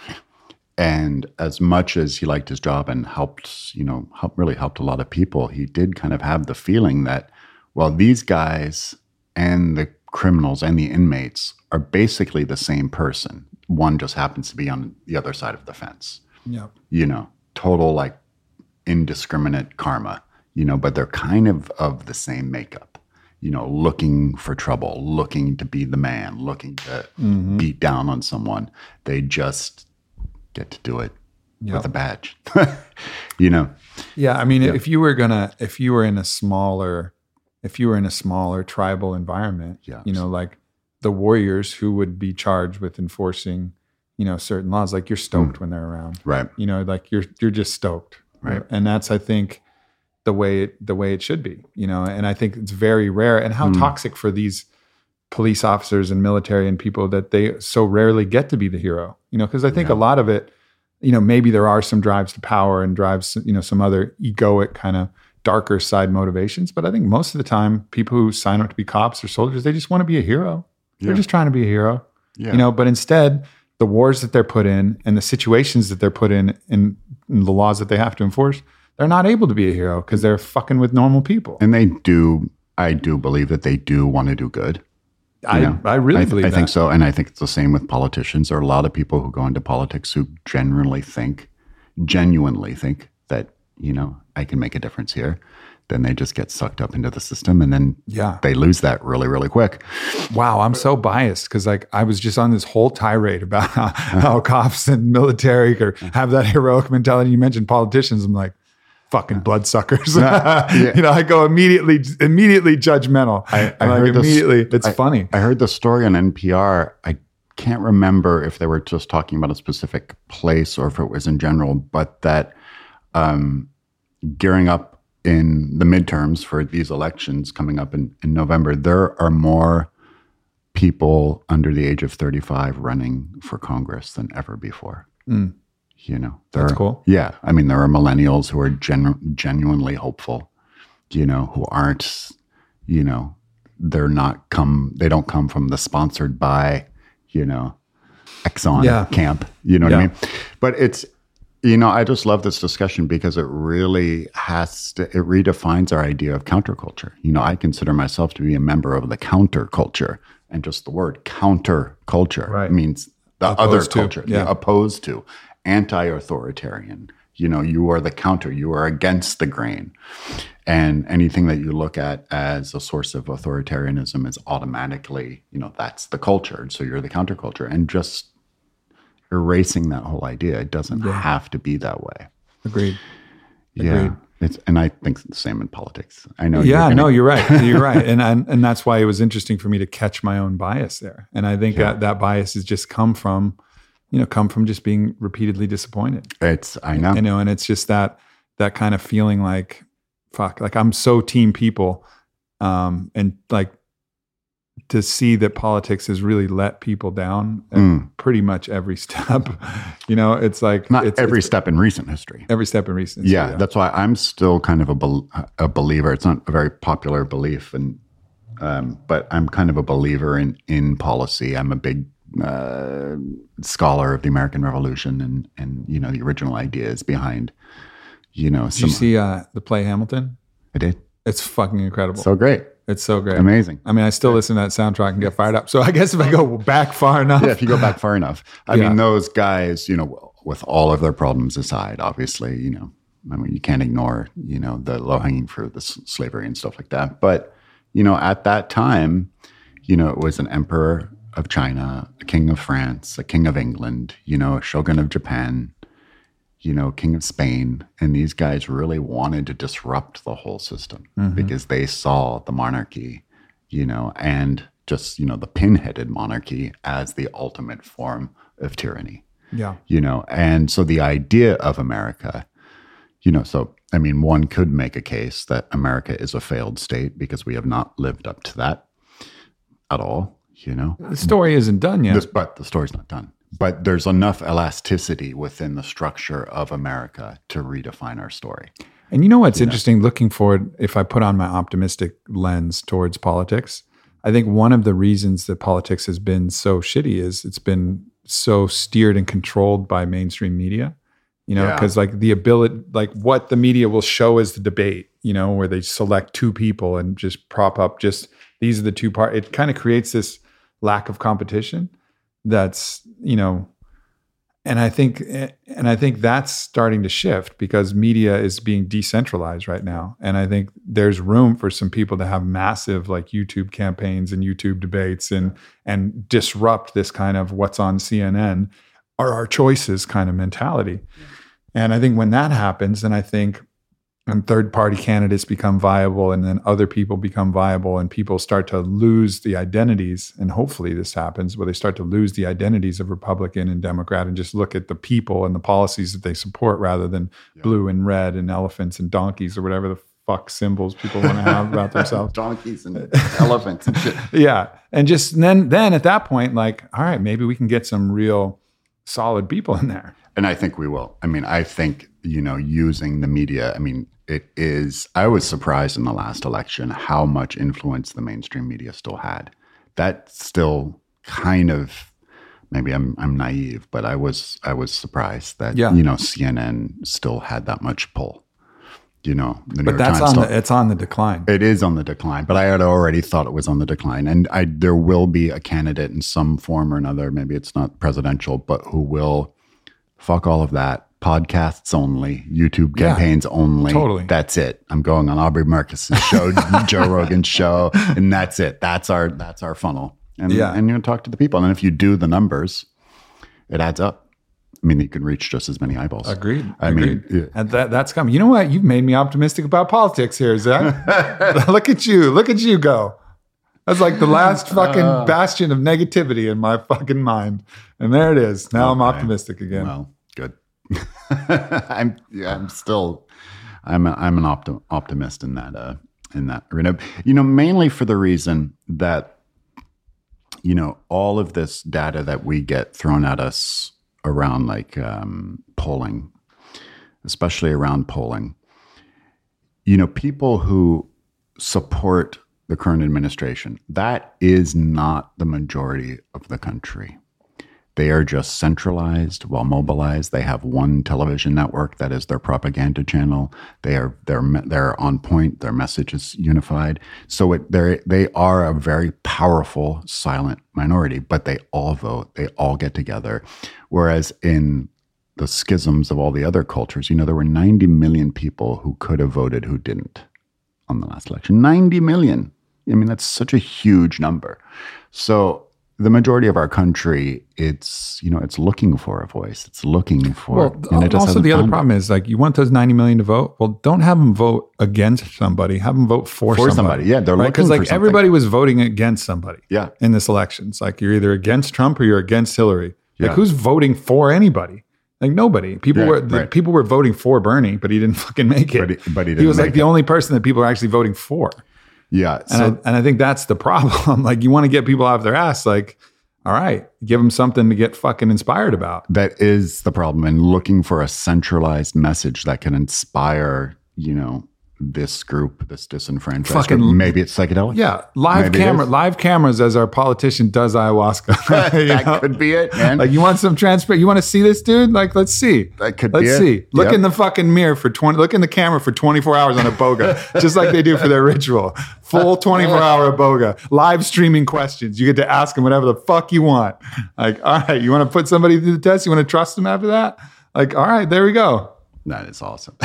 And as much as he liked his job and helped, you know, help, really helped a lot of people, he did kind of have the feeling that, well, these guys and the criminals and the inmates are basically the same person. One just happens to be on the other side of the fence. Yeah. You know, total like indiscriminate karma, you know, but they're kind of of the same makeup, you know, looking for trouble, looking to be the man, looking to mm-hmm. beat down on someone. They just get to do it Yep. with a badge, you know. Yeah, I mean, if you were gonna, if you were in a smaller, if you were in a smaller tribal environment, Yeah. you know, like the warriors who would be charged with enforcing, you know, certain laws, like you're stoked when they're around, Right. you know, like you're you're just stoked, Right. And that's, I think, the way it, the way it should be, you know. And I think it's very rare, and how Mm. toxic for these police officers and military and people that they so rarely get to be the hero, you know, because I think Yeah. a lot of it you know maybe there are some drives to power and drives you know some other egoic kind of darker side motivations but i think most of the time people who sign up to be cops or soldiers they just want to be a hero they're just trying to be a hero Yeah. you know but instead the wars that they're put in and the situations that they're put in and the laws that they have to enforce they're not able to be a hero because they're fucking with normal people and they do. I do believe that they do want to do good. I, you know. I really I, believe I that think so, and I think it's the same with politicians. There are a lot of people who go into politics who generally think, genuinely think you know I can make a difference here. Then they just get sucked up into the system, and then yeah they lose that really, really quick. Wow, I'm so biased because like I was just on this whole tirade about how, how cops and military or have that heroic mentality. You mentioned politicians. I'm like, fucking bloodsuckers. you know, I go immediately immediately judgmental. I- I like heard this- immediately. it's funny. I heard the story on NPR. I can't remember if they were just talking about a specific place or if it was in general, but that um, gearing up in the midterms for these elections coming up in, in November, there are more people under the age of 35 running for Congress than ever before. Mm. You know, there That's are- cool. Yeah. I mean, there are millennials who are genu- genuinely hopeful, you know, who aren't, you know, they're not come, they don't come from the sponsored by, you know, Exxon Yeah. camp. You know what I mean? But it's, you know, I just love this discussion because it really has to, it redefines our idea of counterculture. You know, I consider myself to be a member of the counterculture, and just the word counterculture Right. means the other Opposed to, culture, yeah. yeah, opposed to, anti-authoritarian. You know, you are the counter. You are against the grain, and anything that you look at as a source of authoritarianism is automatically, you know, that's the culture. So you're the counterculture, and just erasing that whole idea. It doesn't have to be that way. Agreed. Yeah. Agreed. It's, and I think the same in politics. I know. you're yeah, gonna- no, you're right. You're right, and, and and that's why it was interesting for me to catch my own bias there. And I think that that bias has just come from, you know, come from just being repeatedly disappointed. It's. I know. you know and it's just that that kind of feeling like fuck like i'm so team people um and like to see that politics has really let people down Mm. pretty much every step you know it's like Not it's, every it's step in recent history. every step in recent yeah, that's why I'm still kind of a, bel a believer. It's not a very popular belief, and um, but I'm kind of a believer in in policy. I'm a big uh, scholar of the American Revolution and and you know the original ideas behind you know did you see uh the play hamilton I did it's fucking incredible so great, it's so great amazing. i mean i still listen to that soundtrack and get fired up so i guess if i go back far enough yeah, if you go back far enough. I Yeah. mean, those guys, you know, with all of their problems aside, obviously, you know, I mean, you can't ignore, you know, the low hanging fruit, the slavery and stuff like that. But, you know, at that time, you know, it was an emperor of China, a king of France, a king of England, you know, a shogun of Japan, you know, king of Spain. And these guys really wanted to disrupt the whole system mm-hmm. because they saw the monarchy, you know, and just, you know, the pinheaded monarchy as the ultimate form of tyranny. Yeah. You know and so the idea of america you know so i mean one could make a case that america is a failed state because we have not lived up to that at all you know? The story isn't done yet. This, but the story's not done but there's enough elasticity within the structure of america to redefine our story And you know what's interesting looking forward, if I put on my optimistic lens towards politics, I think one of the reasons that politics has been so shitty is it's been so steered and controlled by mainstream media. You know, Yeah. because like the ability, like what the media will show as the debate, you know, where they select two people and just prop up just these are the two part. It kind of creates this lack of competition that's, you know, and I think and I think that's starting to shift because media is being decentralized right now. And I think there's room for some people to have massive like YouTube campaigns and YouTube debates and and disrupt this kind of what's on CNN are our choices kind of mentality. And I think when that happens, then I think and third party candidates become viable and then other people become viable and people start to lose the identities and hopefully this happens where they start to lose the identities of republican and democrat and just look at the people and the policies that they support rather than blue and red and elephants and donkeys or whatever the fuck symbols people want to have about themselves Donkeys and elephants and shit. yeah and just then then at that point like all right maybe we can get some real solid people in there And I think we will. I mean, I think, you know, using the media, I mean, it is, I was surprised in the last election how much influence the mainstream media still had. That still kind of, maybe I'm, I'm naive, but I was, I was surprised that, Yeah. you know, CNN still had that much pull. You know, the New but York that's Times on still- the it's on the decline it is on the decline, but I had already thought it was on the decline, and I there will be a candidate in some form or another. Maybe it's not presidential, but who will fuck all of that. Podcasts only, YouTube Yeah, campaigns only. totally. That's it. I'm going on Aubrey Marcus's show, Joe Rogan's show, and that's it. That's our that's our funnel. And Yeah. and you're talk to the people, and if you do the numbers, it adds up. I mean, you can reach just as many eyeballs. Agreed. I agreed. mean, yeah. and that that's coming. You know what? You've made me optimistic about politics here, Zach. Look at you. Look at you go. That's like the last fucking Uh. bastion of negativity in my fucking mind. And there it is. Now I'm optimistic again. Well. I'm yeah, I'm still I'm a, I'm an optim, optimist in that uh in that arena. You know, mainly for the reason that you know all of this data that we get thrown at us around like um, polling, especially around polling. You know, people who support the current administration, that is not the majority of the country. They are just centralized, well mobilized. They have one television network that is their propaganda channel. They are they're they're on point. Their message is unified. So it, they they are a very powerful silent minority, but they all vote. They all get together. Whereas in the schisms of all the other cultures, you know, there were 90 million people who could have voted who didn't on the last election. 90 million. I mean, that's such a huge number. So the majority of our country, it's you know, it's looking for a voice. It's looking for. Well, and it also the other problem is like you want those 90 million to vote. Well, don't have them vote against somebody. Have them vote for, For somebody. somebody. Yeah, they're right? Because like everybody was voting against somebody. Yeah. in this election. It's like you're either against Trump or you're against Hillary. Like Yeah. who's voting for anybody? Like nobody. People Yeah, were the, right. people were voting for Bernie, but he didn't fucking make it. But he- but he he was like make the only person that people are actually voting for. Yeah. And I, and I think that's the problem. like you want to get people off their ass. Like, all right, give them something to get fucking inspired about. that is the problem. And looking for a centralized message that can inspire, you know, this group, this disenfranchised Fucking- group. Maybe it's psychedelic. Yeah, live Maybe camera, live cameras as our politician does ayahuasca. That know? could be it, man. Like you want some transparent? You want to see this dude? Like let's see. That could let's be it. see. Look Yep. in the fucking mirror for twenty. Look in the camera for twenty four hours on iboga, just like they do for their ritual. Full twenty four hour iboga, live streaming questions. You get to ask them whatever the fuck you want. Like, all right, you want to put somebody through the test? You want to trust them after that? Like, all right, there we go. That is awesome.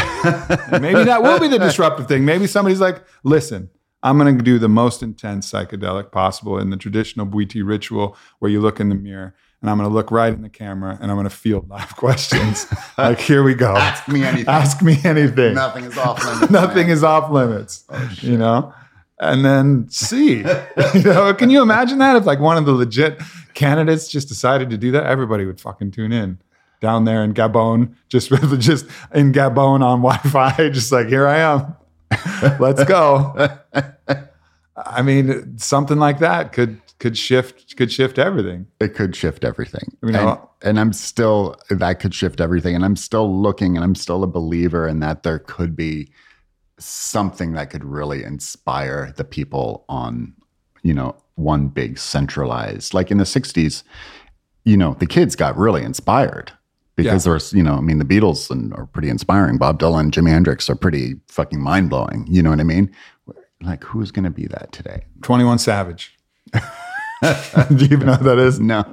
Maybe that will be the disruptive thing. Maybe somebody's like, listen, I'm going to do the most intense psychedelic possible in the traditional Bwiti ritual where you look in the mirror and I'm going to look right in the camera and I'm going to field live questions. like, here we go. Ask me anything. Ask me anything. Nothing is off limits. Nothing man. is off limits. Oh, you know? And then see. you know, can you imagine that if like one of the legit candidates just decided to do that? Everybody would fucking tune in down there in Gabon, just with just in Gabon on Wi-Fi, just like here I am. Let's go. I mean, something like that could could shift could shift everything. it could shift everything. You and, know- and I'm still that could shift everything. And I'm still looking and I'm still a believer in that there could be something that could really inspire the people on, you know, one big centralized. Like in the 60s, you know, the kids got really inspired. Because Yeah. there was, you know, I mean, the Beatles and are pretty inspiring. Bob Dylan, Jimi Hendrix are pretty fucking mind blowing. You know what I mean? Like, who's going to be that today? 21 Savage. Do you even know who that is? No.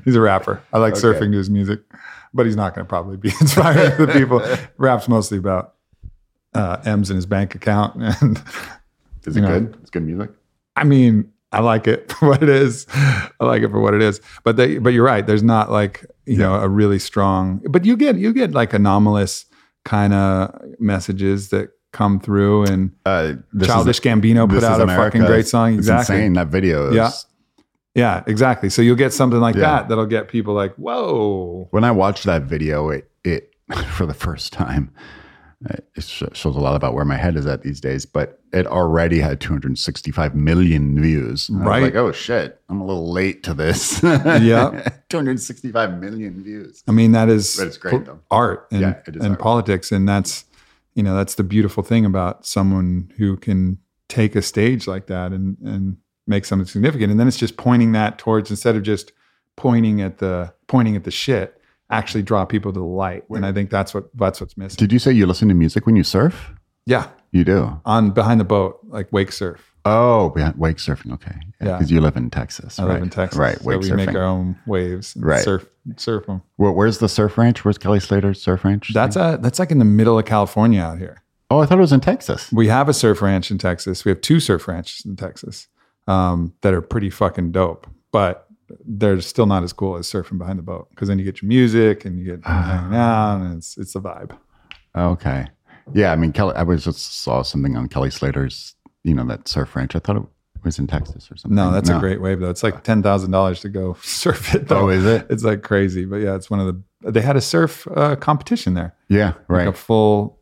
he's a rapper. I like Okay. surfing to his music, but he's not going to probably be inspiring the people. Raps mostly about uh, M's in his bank account. And Is it know. good? It's good music. I mean, I like it for what it is. I like it for what it is. But they, but you're right. There's not like you know a really strong. But you get you get like anomalous kind of messages that come through. And Uh, Childish is, Gambino put out a fucking great song. It's Exactly. insane. That video. Is, Yeah. Yeah, exactly. So you'll get something like Yeah. that that'll get people like, whoa. When I watched that video, it it for the first time, it shows a lot about where my head is at these days. But it already had 265 million views. And I was Right. like, oh shit, I'm a little late to this. Yeah. 265 million views. I mean, that is But it's great, though. art and, Yeah, and art. politics. And that's, you know, that's the beautiful thing about someone who can take a stage like that and, and make something significant. And then it's just pointing that towards, instead of just pointing at the, pointing at the shit, actually draw people to the light. And I think that's what, that's what's missing. Did you say you listen to music when you surf? Yeah. You do. On behind the boat, like wake surf. Oh, wake surfing. Okay. Yeah. Because you live in Texas. I right? live in Texas. Right. So we surfing. make our own waves and Right. surf, surf them. Where, where's the surf ranch? Where's Kelly Slater's surf ranch? That's a, that's like in the middle of California out here. oh, I thought it was in Texas. We have a surf ranch in Texas. We have two surf ranches in Texas um, that are pretty fucking dope, but they're still not as cool as surfing behind the boat because then you get your music and you get hanging out and it's it's a vibe. Okay. Yeah, I mean, Kelly. I was just saw something on Kelly Slater's, you know, that surf ranch. I thought it was in Texas or something. No, that's a great wave though. It's like ten thousand dollars to go surf it. Though. Oh, is it? It's like crazy, but yeah, it's one of the. They had a surf uh, competition there, Yeah, right. like a full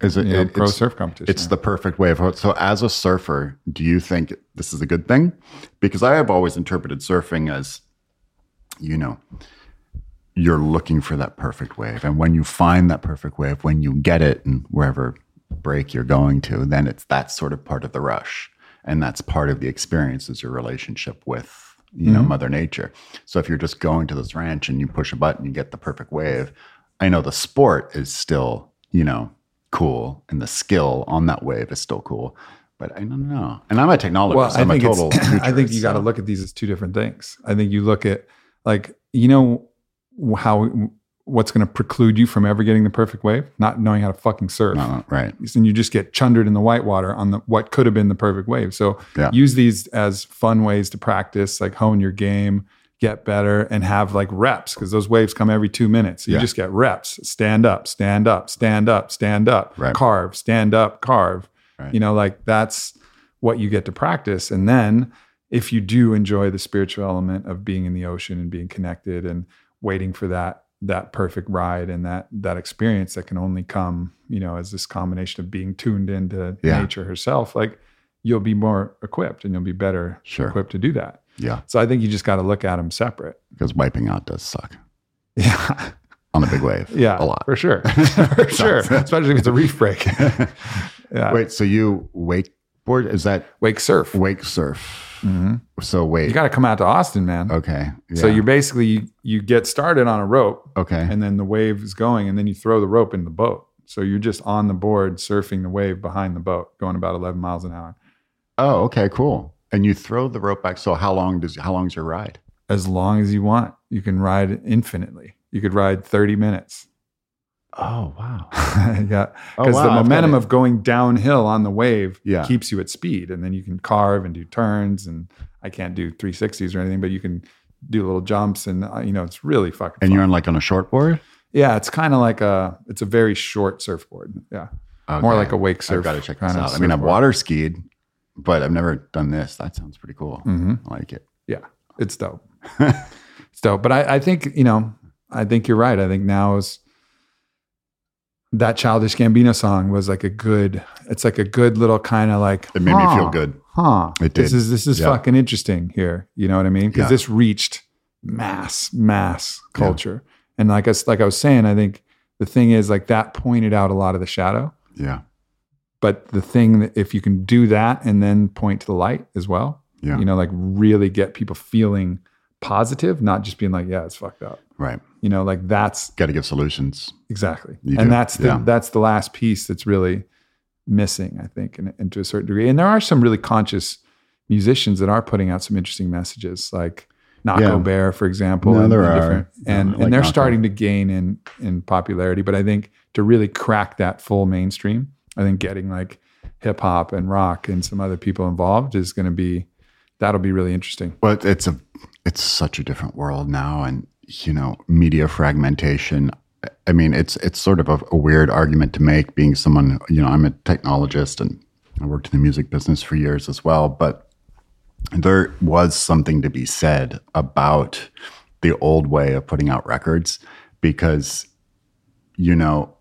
Is it? it- pro surf competition. it's the perfect wave. So, as a surfer, do you think this is a good thing? Because I have always interpreted surfing as, you know, you're looking for that perfect wave, and when you find that perfect wave, when you get it, and wherever break you're going to, then it's that sort of part of the rush, and that's part of the experience is your relationship with you know mm-hmm. Mother Nature. So if you're just going to this ranch and you push a button, you get the perfect wave. I know the sport is still you know cool, and the skill on that wave is still cool. But I don't know. And I'm a technologist. well, I I'm think a total. it's, I think futurist, you got to look at these as two different things. I think you look at like you know how what's going to preclude you from ever getting the perfect wave, not knowing how to fucking surf. No, no, right. And you just get chundered in the whitewater on the what could have been the perfect wave. So Yeah. use these as fun ways to practice, like hone your game, get better, and have like reps because those waves come every two minutes. You Yeah. just get reps. Stand up, stand up, stand up, stand up, Right. carve, stand up, carve. Right. You know, like that's what you get to practice. And then if you do enjoy the spiritual element of being in the ocean and being connected and waiting for that that perfect ride and that that experience that can only come, you know, as this combination of being tuned into Yeah. nature herself, like you'll be more equipped and you'll be better Sure. equipped to do that. Yeah, So I think you just got to look at them separate. because wiping out does suck Yeah. on a big wave. Yeah. a lot. For sure. for sure. Especially if it's a reef break. yeah. Wait, so you wakeboard? Is that Wake surf. wake surf? hmm So wait. You got to come out to Austin, man. okay. So you're basically you, you get started on a rope okay. and then the wave is going and then you throw the rope in the boat. So you're just on the board surfing the wave behind the boat going about 11 miles an hour. oh, okay, cool. And you throw the rope back. So how long does how long's your ride? As long as you want, you can ride infinitely. You could ride 30 minutes. Oh wow. yeah. Oh, Because wow, the momentum of going downhill on the wave Yeah. keeps you at speed. And then you can carve and do turns. And I can't do 360s or anything, but you can do little jumps. And, uh, you know, it's really fucking And fun. you're on like on a short board. Yeah, it's kind of like a it's a very short surfboard. Yeah, more like a wake surf. I've got to check this out. I mean, I've water skied, but I've never done this. That sounds pretty cool. Mhm. I like it. Yeah, it's dope. it's dope. But I, I think you know, I think you're right. I think now is that childish Gambino song was like a good. It's like a good little kind of like It made me feel good. huh, It did. this is this is Yeah. fucking interesting here. You know what I mean? Because Yeah. this reached mass mass culture, and like I like I was saying, I think the thing is like that pointed out a lot of the shadow. Yeah. But the thing that if you can do that and then point to the light as well, Yeah. you know, like really get people feeling positive, not just being like, yeah, it's fucked up. Right. You know, like that's Got to give solutions. exactly, You and do, that's the yeah. that's the last piece that's really missing, I think, and, and to a certain degree. And there are some really conscious musicians that are putting out some interesting messages, like Nahko Yeah. Bear, for example. No, and, there and are. and like and they're Nahko. starting to gain in in popularity. But I think to really crack that full mainstream, I think getting like hip hop and rock and some other people involved is going to be that'll be really interesting. But it's a it's such a different world now, and you know, media fragmentation. I mean, it's it's sort of a, a weird argument to make, being someone you know, I'm a technologist and I worked in the music business for years as well. But there was something to be said about the old way of putting out records because you know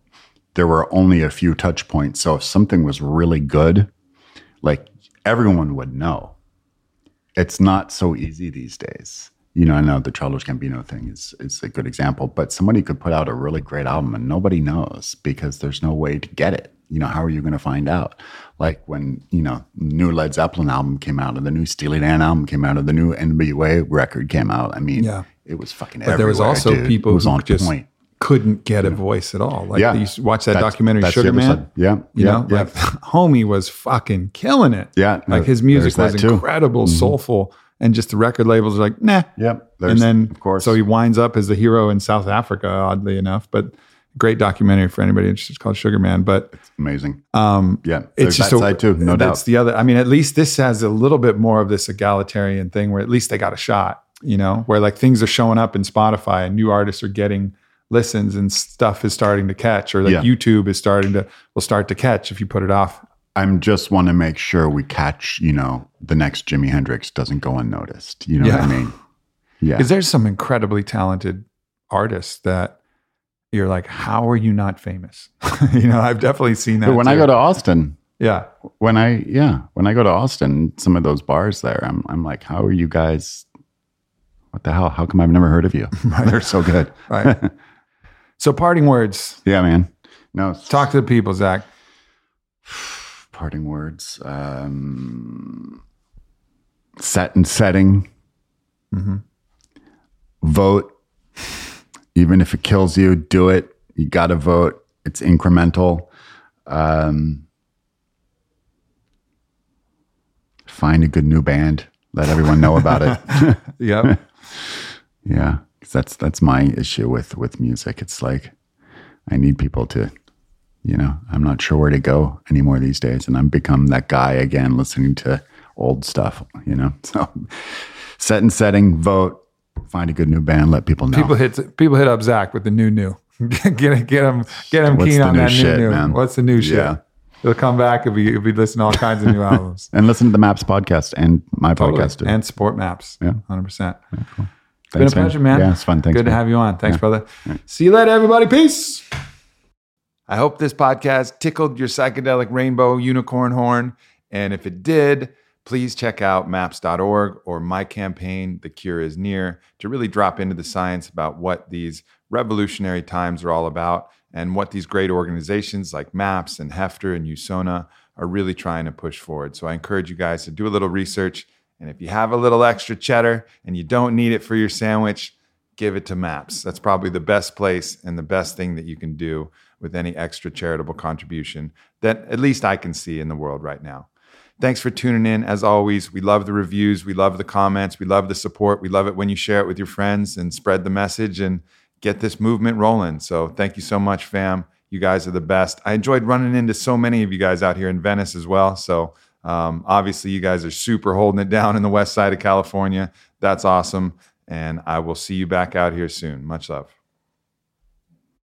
there were only a few touch points. So if something was really good, like everyone would know it's not so easy these days. You know, I know the Childish Gambino thing is is a good example, but somebody could put out a really great album and nobody knows because there's no way to get it. You know, how are you going to find out? Like when you know, new Led Zeppelin album came out, or the new Steely Dan album came out, or the new NWA record came out. I mean, Yeah. it was fucking. But there was also dude. people was who on just point. Couldn't get a voice at all. Like Yeah. you watch that That's- documentary that's Sugar Man. side. Yeah, You yeah, know, yeah. like homie was fucking killing it. Yeah, Like his music was incredible, soulful, and just the record labels are like, nah. Yep. And then, of course, so he winds up as the hero in South Africa, oddly enough. But great documentary for anybody interested. It's called Sugar Man. But it's amazing. um, Yeah, it's just that a, side too, no that's doubt. the other. I mean, at least this has a little bit more of this egalitarian thing where at least they got a shot. You know, where like things are showing up in Spotify and new artists are getting listens and stuff is starting to catch, or like Yeah. YouTube is starting to will start to catch if you put it off. I'm just want to make sure we catch, you know, the next Jimi Hendrix doesn't go unnoticed. You know what I mean? Yeah. Because there's some incredibly talented artists that you're like, how are you not famous? you know, I've definitely seen that. But when I go to Austin, yeah, when I yeah, when I go to Austin, some of those bars there, I'm I'm like, how are you guys? What the hell? How come I've never heard of you? They're so good. right. so, parting words. Yeah, man. No, Talk to the people, Zach. parting words. Um, set and setting. Mhm. Vote. Even if it kills you, do it. You got to vote. It's incremental. Um, find a good new band. Let everyone know about it. Yep. yeah, that's that's my issue with with music. It's like I need people to, you know, I'm not sure where to go anymore these days, and I'm become that guy again, listening to old stuff. You know, so set and setting, vote, find a good new band, let people know. people hit people hit up Zach with the new new. get get him get him What's keen on new that shit, new new. man? What's the new shit? Yeah. He'll come back if we if we listen to all kinds of new albums. and listen to the MAPS podcast and my Totally. podcast too. and support MAPS. Yeah. hundred percent. Thanks, Been a pleasure, man. Yeah, it's fun. Thanks. Good to have you on. Thanks, brother. See you later, everybody. Peace. I hope this podcast tickled your psychedelic rainbow unicorn horn. And if it did, please check out maps.org or my campaign, The Cure is Near, to really drop into the science about what these revolutionary times are all about and what these great organizations like MAPS and Heffter and USONA are really trying to push forward. So I encourage you guys to do a little research. And if you have a little extra cheddar and you don't need it for your sandwich, give it to MAPS. That's probably the best place and the best thing that you can do with any extra charitable contribution that at least I can see in the world right now. Thanks for tuning in. As always, we love the reviews, we love the comments, we love the support. We love it when you share it with your friends and spread the message and get this movement rolling. So, thank you so much, fam. You guys are the best. I enjoyed running into so many of you guys out here in Venice as well. So, um, obviously, you guys are super holding it down in the west side of California. That's awesome. And I will see you back out here soon. Much love.